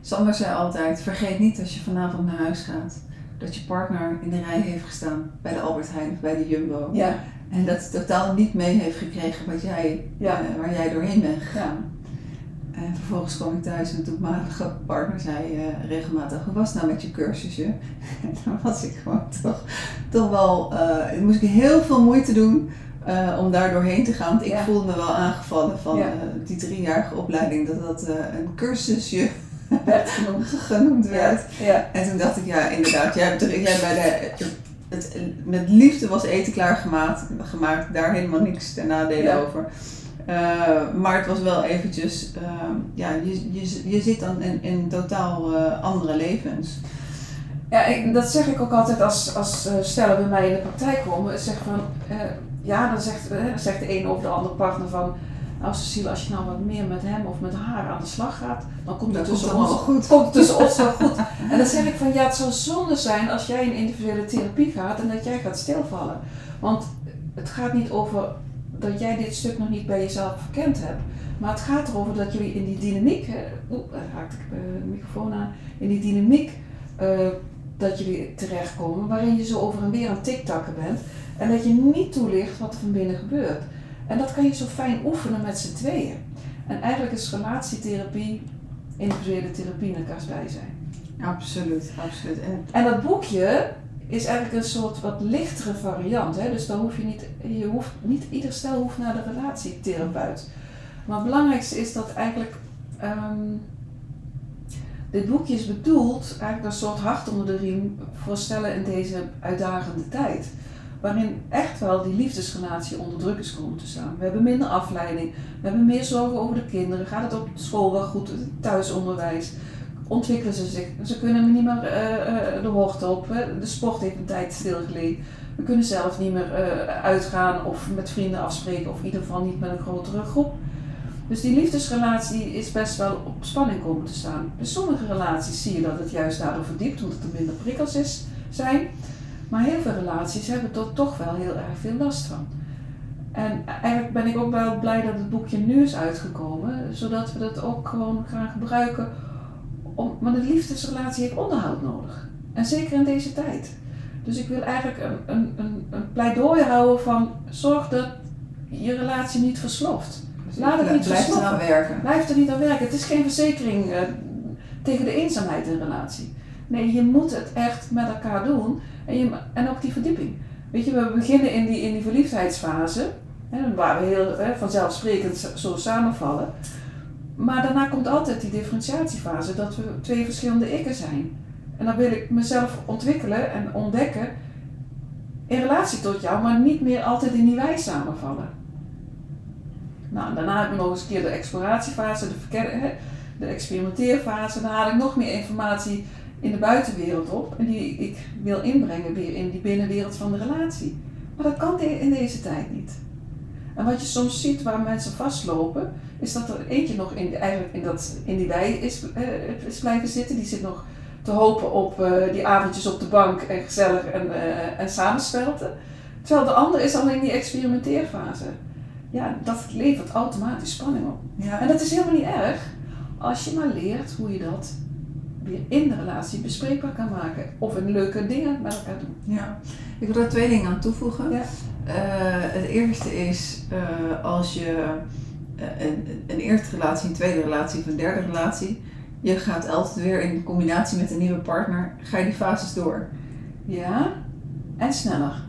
Sander zei altijd, vergeet niet als je vanavond naar huis gaat, dat je partner in de rij heeft gestaan bij de Albert Heijn of bij de Jumbo. Ja, En dat totaal niet mee heeft gekregen wat jij, Ja. eh, waar jij doorheen bent gegaan. ja. En vervolgens kwam ik thuis en toen mijn partner zei eh, regelmatig, hoe was het nou met je cursusje? En dan was ik gewoon toch, toch wel, eh, moest ik heel veel moeite doen eh, om daar doorheen te gaan. Want ik Ja. voelde me wel aangevallen van Ja. eh, die driejarige opleiding, dat dat eh, een cursusje werd genoemd. genoemd werd. Ja. En toen dacht ik, ja inderdaad, jij, hebt er- jij bij de, het, met liefde was eten klaargemaakt, gemaakt, daar helemaal niks ten nadele over. Maar het was wel eventjes, ehm, ja, je, je, je zit dan in, in totaal andere levens. Ja, ik, dat zeg ik ook altijd als, als stellen bij mij in de praktijk komen. Ik Zeg van, ja, dan zegt, eh, zegt de een of de andere partner van... Nou Cecile, als je nou wat meer met hem of met haar aan de slag gaat, dan komt het Dat tussen ons, goed. komt het tussen ons wel goed. En dan zeg ik van, ja, het zou zonde zijn als jij in individuele therapie gaat en dat jij gaat stilvallen. Want het gaat niet over dat jij dit stuk nog niet bij jezelf verkend hebt. Maar het gaat erover dat jullie in die dynamiek, oeh, daar raakte ik eh, de microfoon aan, in die dynamiek eh, dat jullie terechtkomen, waarin je zo over en weer aan tiktakken bent en dat je niet toelicht wat er van binnen gebeurt. En dat kan je zo fijn oefenen met z'n tweeën. En eigenlijk is relatietherapie, individuele therapie in elkaars bij zijn. Absoluut, absoluut. En En dat boekje is eigenlijk een soort wat lichtere variant. Hè? Dus dan hoef je niet, je hoeft, niet ieder stel hoeft naar de relatietherapeut. Maar het belangrijkste is dat eigenlijk ehm, dit boekje is bedoeld eigenlijk een soort hart onder de riem voor stellen in deze uitdagende tijd. Waarin echt wel die liefdesrelatie onder druk is komen te staan. We hebben minder afleiding, we hebben meer zorgen over de kinderen. Gaat het op school wel goed, thuisonderwijs? Ontwikkelen ze zich? Ze kunnen niet meer eh, eh, de hoogte op. De sport heeft een tijd stilgelegen. We kunnen zelf niet meer eh, uitgaan of met vrienden afspreken, of in ieder geval niet met een grotere groep. Dus die liefdesrelatie is best wel op spanning komen te staan. Bij sommige relaties zie je dat het juist daardoor verdiept, omdat er minder prikkels is, zijn. Maar heel veel relaties hebben er toch wel heel erg veel last van. En eigenlijk ben ik ook wel blij dat het boekje nu is uitgekomen, zodat we dat ook gewoon gaan gebruiken. Om, want een liefdesrelatie heeft onderhoud nodig. En zeker in deze tijd. Dus ik wil eigenlijk een, een, een, een pleidooi houden van zorg dat je relatie niet versloft. Dus Laat het niet Blijf versloffen. eraan werken. Blijf er niet aan werken. Het is geen verzekering eh, tegen de eenzaamheid in een relatie. Nee, je moet het echt met elkaar doen. En, en ook die verdieping. Weet je, we beginnen in die, in die verliefdheidsfase. Hè, waar we heel hè, vanzelfsprekend zo- samenvallen. Maar daarna komt altijd die differentiatiefase. Dat we twee verschillende ikken zijn. En dan wil ik mezelf ontwikkelen en ontdekken. In relatie tot jou, maar niet meer altijd in die wij samenvallen. Nou, daarna heb ik nog eens een keer de exploratiefase, de, de experimenteerfase. Dan haal ik nog meer informatie in de buitenwereld op. En die ik wil inbrengen weer in die binnenwereld van de relatie. Maar dat kan in deze tijd niet. En wat je soms ziet waar mensen vastlopen, is dat er eentje nog in, eigenlijk in, dat, in die wij is, eh, is blijven zitten. Die zit nog te hopen op eh, die avondjes op de bank en gezellig en, eh en. Terwijl de ander is al in die experimenteerfase. Ja, dat levert automatisch spanning op. Ja. En dat is helemaal niet erg als je maar leert hoe je dat weer in de relatie bespreekbaar kan maken. Of in leuke dingen met elkaar doen. Ja, ik wil daar twee dingen aan toevoegen. Ja. Eh, het eerste is eh, als je eh, een, een eerste relatie, een tweede relatie of een derde relatie, je gaat altijd weer in combinatie met een nieuwe partner, ga je die fases door. Ja, en sneller.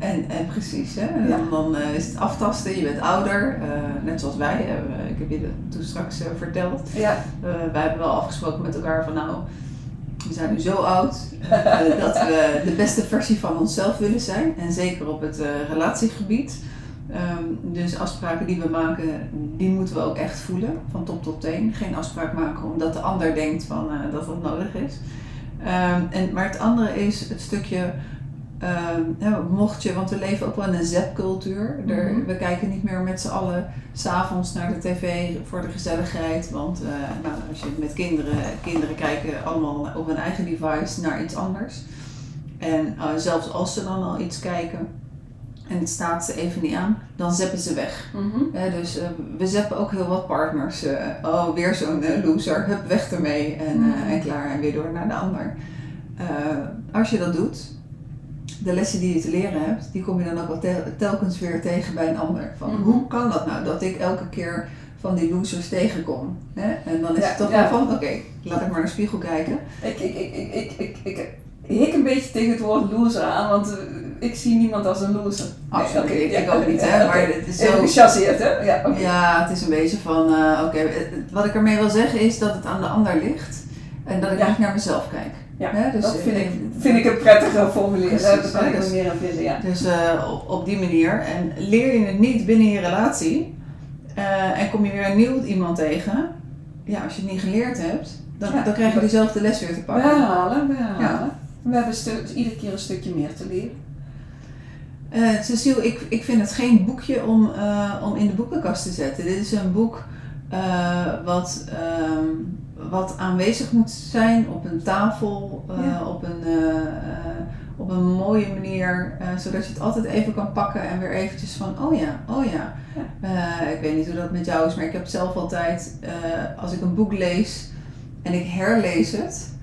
En, en precies, hè? En dan, dan eh, is het aftasten, je bent ouder, eh, net zoals wij. eh, ik heb je dat toen straks eh, verteld. Ja, Eh, wij hebben wel afgesproken met elkaar van nou, we zijn nu zo oud eh, dat we de beste versie van onszelf willen zijn. En zeker op het eh, relatiegebied. Ehm, dus afspraken die we maken, die moeten we ook echt voelen, van top tot teen. Geen afspraak maken omdat de ander denkt van, eh, dat dat nodig is. Ehm, en, maar het andere is het stukje, ehm, mocht je, want we leven ook wel in een zapcultuur. Er- Mhm. We kijken niet meer met z'n allen s'avonds naar de tv voor de gezelligheid. Want eh, nou, als je met kinderen, kinderen kijken allemaal op hun eigen device naar iets anders. En eh, zelfs als ze dan al iets kijken en het staat ze even niet aan, dan zeppen ze weg. mhm. Ja, dus eh, we zeppen ook heel wat partners. oh, weer zo'n loser, hup, weg ermee en, Mhm. en klaar en weer door naar de ander. Als je dat doet, de lessen die je te leren hebt, die kom je dan ook wel tel- telkens weer tegen bij een ander. Van, Mhm. Hoe kan dat nou dat ik elke keer van die losers tegenkom? Hè? En dan is Ja, het toch ja. wel van, oké, laat ik maar naar de spiegel kijken. Ik, ik, ik, ik, ik, ik, ik hik een beetje tegen het woord loser aan, want eh, ik zie niemand als een loser. Nee, Absoluut, oké, ik ja, ook niet, hè, maar het is zo... gechasseerd, hè? Ja. Ja, het is een beetje van, eh, oké, wat ik ermee wil zeggen is dat het aan de ander ligt en dat ik niet naar mezelf kijk. Ja, dus dat vind ik- vind ik een prettige formulering. Precies, Daar kan ik dus- meer aan vinden, ja. Dus eh, op, op die manier. En leer je het niet binnen je relatie eh, en kom je weer een nieuw iemand tegen, ja, als je het niet geleerd hebt, dan, Ja. dan krijg je diezelfde les weer te We pakken. herhalen, we herhalen. We hebben iedere keer een stukje meer te leren. Eh, Cecile, ik, ik vind het geen boekje om, eh, om in de boekenkast te zetten. Dit is een boek eh, wat, ehm, wat aanwezig moet zijn op een tafel, eh, Ja. op, een, eh, eh, op een mooie manier, zodat je het altijd even kan pakken en weer eventjes van, oh ja, oh ja. Ik weet niet hoe dat met jou is, maar ik heb zelf altijd, als ik een boek lees en ik herlees het,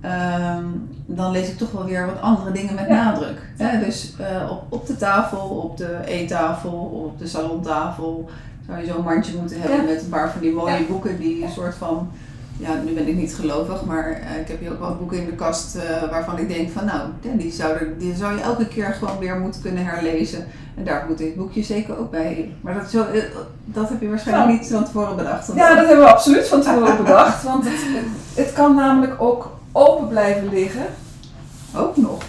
ehm, dan lees ik toch wel weer wat andere dingen met Ja. nadruk. Hè? Dus op, op de tafel, op de eettafel, op de salontafel zou je zo'n mandje moeten hebben Ja. met een paar van die mooie Ja. boeken die een soort van, ja nu ben ik niet gelovig, maar eh, ik heb hier ook wel boeken in de kast eh, waarvan ik denk van nou, die zou, er, die zou je elke keer gewoon weer moeten kunnen herlezen. En daar moet dit boekje zeker ook bij. Maar dat, zo, eh, dat heb je waarschijnlijk Nou. niet van tevoren bedacht. Ja, dat hebben we absoluut van tevoren bedacht. Want het, het, kan namelijk ook open blijven liggen. Ook nog.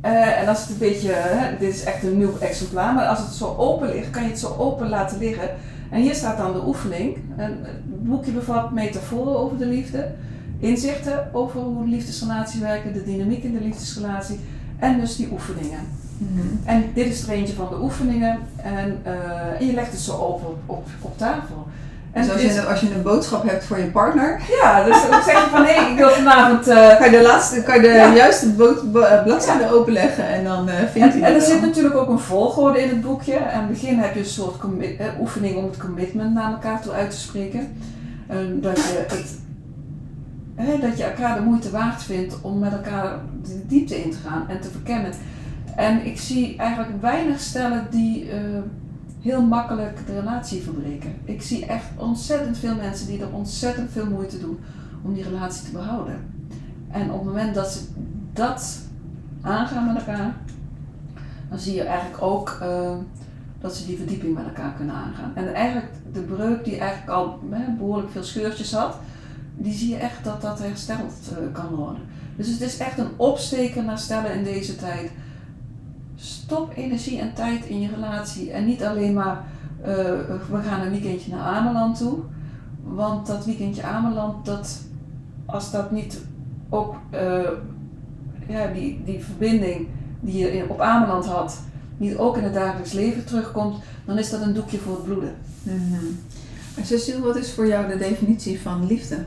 En als het een beetje, hè, dit is echt een nieuw exemplaar, maar als het zo open ligt, kan je het zo open laten liggen. En hier staat dan de oefening. En het boekje bevat metaforen over de liefde, inzichten over hoe de liefdesrelatie werken, de dynamiek in de liefdesrelatie en dus die oefeningen. Mhm. En dit is er eentje van de oefeningen en, eh, en je legt het zo open op, op, op tafel. En Dus als het is- je, een- als je een boodschap hebt voor je partner, Ja, dus dan zeg je van hé, ik wil vanavond. eh, kan je de, laatste, kan je de Ja. juiste bood- eh, bladzijde openleggen en dan eh vindt En, hij en er het zit natuurlijk ook een volgorde in het boekje. Aan het begin heb je een soort commi- oefening om het commitment naar elkaar toe uit te spreken. En dat, je het, hè, dat je elkaar de moeite waard vindt om met elkaar de diepte in te gaan en te verkennen. En ik zie eigenlijk weinig stellen die heel makkelijk de relatie verbreken. Ik zie echt ontzettend veel mensen die er ontzettend veel moeite doen om die relatie te behouden. En op het moment dat ze dat aangaan met elkaar, dan zie je eigenlijk ook eh, dat ze die verdieping met elkaar kunnen aangaan. En eigenlijk de breuk die eigenlijk al behoorlijk veel scheurtjes had, die zie je echt dat dat hersteld eh, kan worden. Dus het is echt een opsteker naar stellen in deze tijd. Stop energie en tijd in je relatie en niet alleen maar eh, we gaan een weekendje naar Ameland toe. Want dat weekendje Ameland, dat, als dat niet ook eh, ja, die, die verbinding die je in- op Ameland had, niet ook in het dagelijks leven terugkomt, dan is dat een doekje voor het bloeden. En Cecile, wat is voor jou de definitie van liefde?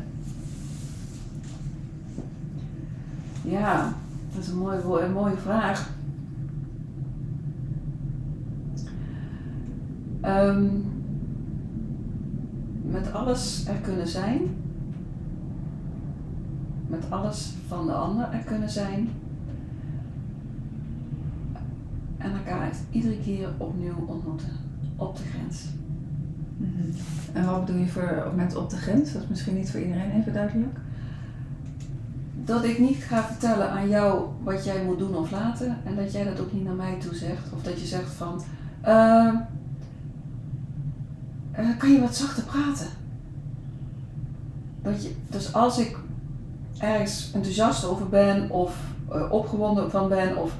Ja, dat is een mooie, een mooie vraag. Ehm, met alles er kunnen zijn. Met alles van de ander er kunnen zijn. En elkaar iedere keer opnieuw ontmoeten. Op de grens. Mhm. En wat bedoel je voor, met op de grens? Dat is misschien niet voor iedereen even duidelijk. dat ik niet ga vertellen aan jou wat jij moet doen of laten en dat jij dat ook niet naar mij toe zegt. Of dat je zegt van, ehm, eh, kan je wat zachter praten? Dat je, dus als ik ergens enthousiast over ben of eh, opgewonden van ben of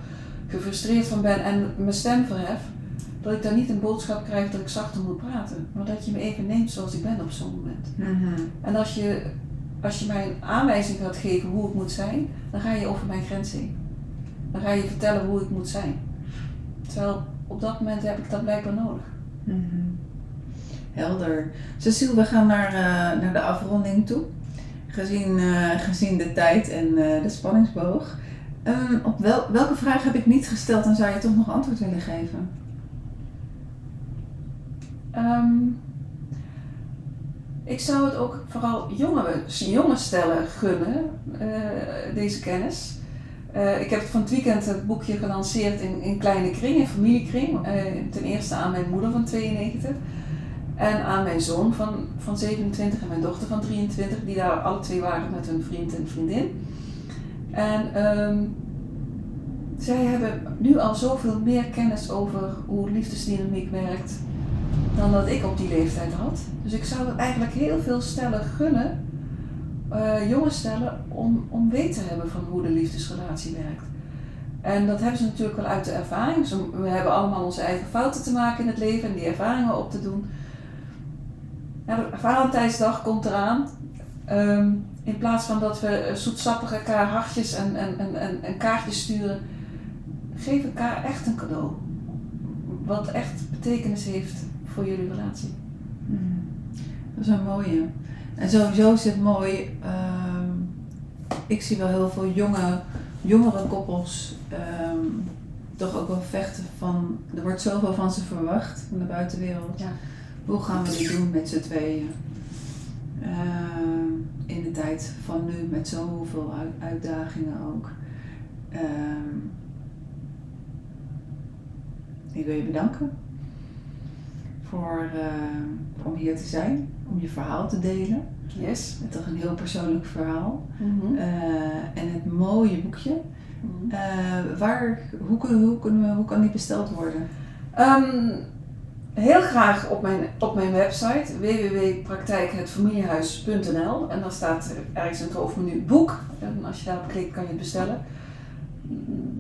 gefrustreerd van ben en mijn stem verhef, dat ik dan niet een boodschap krijg dat ik zachter moet praten, maar dat je me even neemt zoals ik ben op zo'n moment. Mhm. En als je, als je mij een aanwijzing gaat geven hoe ik moet zijn, dan ga je over mijn grens heen. Dan ga je vertellen hoe ik moet zijn. Terwijl op dat moment heb ik dat blijkbaar nodig. Mhm. Helder. Cecile, we gaan naar, eh, naar de afronding toe. Gezien, eh, gezien de tijd en eh, de spanningsboog. Ehm, op wel, welke vraag heb ik niet gesteld en zou je toch nog antwoord willen geven? Ehm, ik zou het ook vooral jongeren, jonge stellen gunnen, deze kennis. Ik heb van het weekend het boekje gelanceerd in, in kleine kring, in familiekring. Ten eerste aan mijn moeder van 92 en aan mijn zoon van, van 27 en mijn dochter van 23, die daar alle twee waren met hun vriend en vriendin. En ehm, zij hebben nu al zoveel meer kennis over hoe liefdesdynamiek werkt dan dat ik op die leeftijd had. Dus ik zou het eigenlijk heel veel stellen gunnen, eh, jonge stellen, om, om weten te hebben van hoe de liefdesrelatie werkt. En dat hebben ze natuurlijk wel uit de ervaring. We hebben allemaal onze eigen fouten te maken in het leven en die ervaringen op te doen. Ja, Valentijnsdag komt eraan. Ehm, in plaats van dat we eh, zoetsappig elkaar hartjes en, en, en, en, kaartjes sturen, geef elkaar echt een cadeau. Wat echt betekenis heeft voor jullie relatie. Mhm. Dat is een mooie. En sowieso is het mooi. ehm, ik zie wel heel veel jonge, jongere koppels ehm, toch ook wel vechten van. Er wordt zoveel van ze verwacht van de buitenwereld. Ja. Hoe gaan we dit doen met z'n tweeën? Ehm, in de tijd van nu met zoveel uit- uitdagingen ook. Ehm, ik wil je bedanken voor, eh, om hier te zijn, om je verhaal te delen. Yes. Het is toch een heel persoonlijk verhaal. Mhm. Eh, en het mooie boekje. Mhm. Eh, waar, hoe, hoe, kunnen we, hoe kan die besteld worden? Ehm, heel graag op mijn, op mijn website www.praktijkhetfamiliehuis.nl en daar staat ergens in het hoofdmenu boek. En als je daarop klikt kan je het bestellen.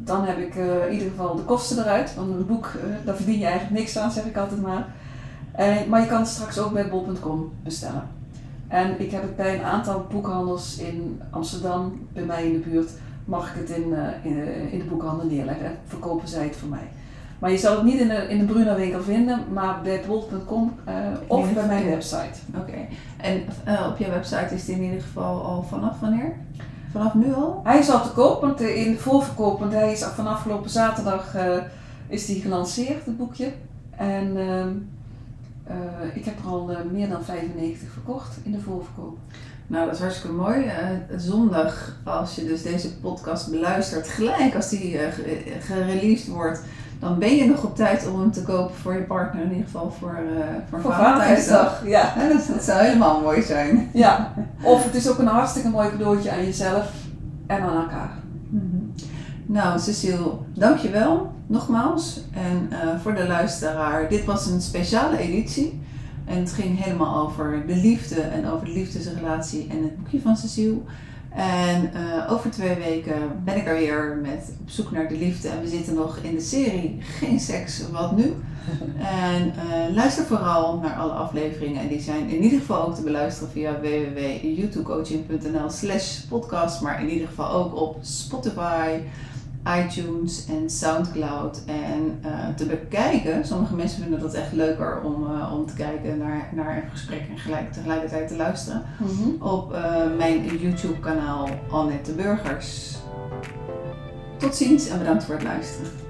Dan heb ik eh, in ieder geval de kosten eruit, want een boek, eh, daar verdien je eigenlijk niks aan, zeg ik altijd maar. Eh, maar je kan het straks ook bij bol.com bestellen. En ik heb het bij een aantal boekhandels in Amsterdam, bij mij in de buurt, mag ik het in, in de boekhandel neerleggen. Verkopen zij het voor mij. Maar je zal het niet in de, in de Bruna winkel vinden, maar bij bol.com uh, of bij mijn website. Oké. En uh, op je website is het in ieder geval al vanaf wanneer? Vanaf nu al? Hij is al te koop, want in de voorverkoop, want hij is van afgelopen zaterdag uh, is die gelanceerd, het boekje. En ehm, ik heb er al meer dan 95 verkocht in de voorverkoop. Nou, dat is hartstikke mooi. Uh, zondag, als je dus deze podcast beluistert, gelijk als die uh, gereleased wordt, dan ben je nog op tijd om hem te kopen voor je partner, in ieder geval voor, uh, voor, voor Valentijnsdag. Ja. ja dat, dat, zou helemaal mooi zijn. Ja, of het is ook een hartstikke mooi cadeautje aan jezelf en aan elkaar. Mm -hmm. Nou, Cecile, dankjewel nogmaals. En voor de luisteraar, dit was een speciale editie. En het ging helemaal over de liefde en over de liefdesrelatie en het boekje van Cecile. En uh, over twee weken ben ik er weer met Op zoek naar de liefde. En we zitten nog in de serie Geen seks, wat nu? En uh, luister vooral naar alle afleveringen. En die zijn in ieder geval ook te beluisteren via www.youtubecoaching.nl slash podcast. Maar in ieder geval ook op Spotify, iTunes en Soundcloud en uh, te bekijken. Sommige mensen vinden dat echt leuker om, uh, om te kijken naar, naar een gesprek en gelijk, tegelijkertijd te luisteren. Mm -hmm. Op uh, mijn YouTube kanaal Annette Burgers. Tot ziens en bedankt voor het luisteren.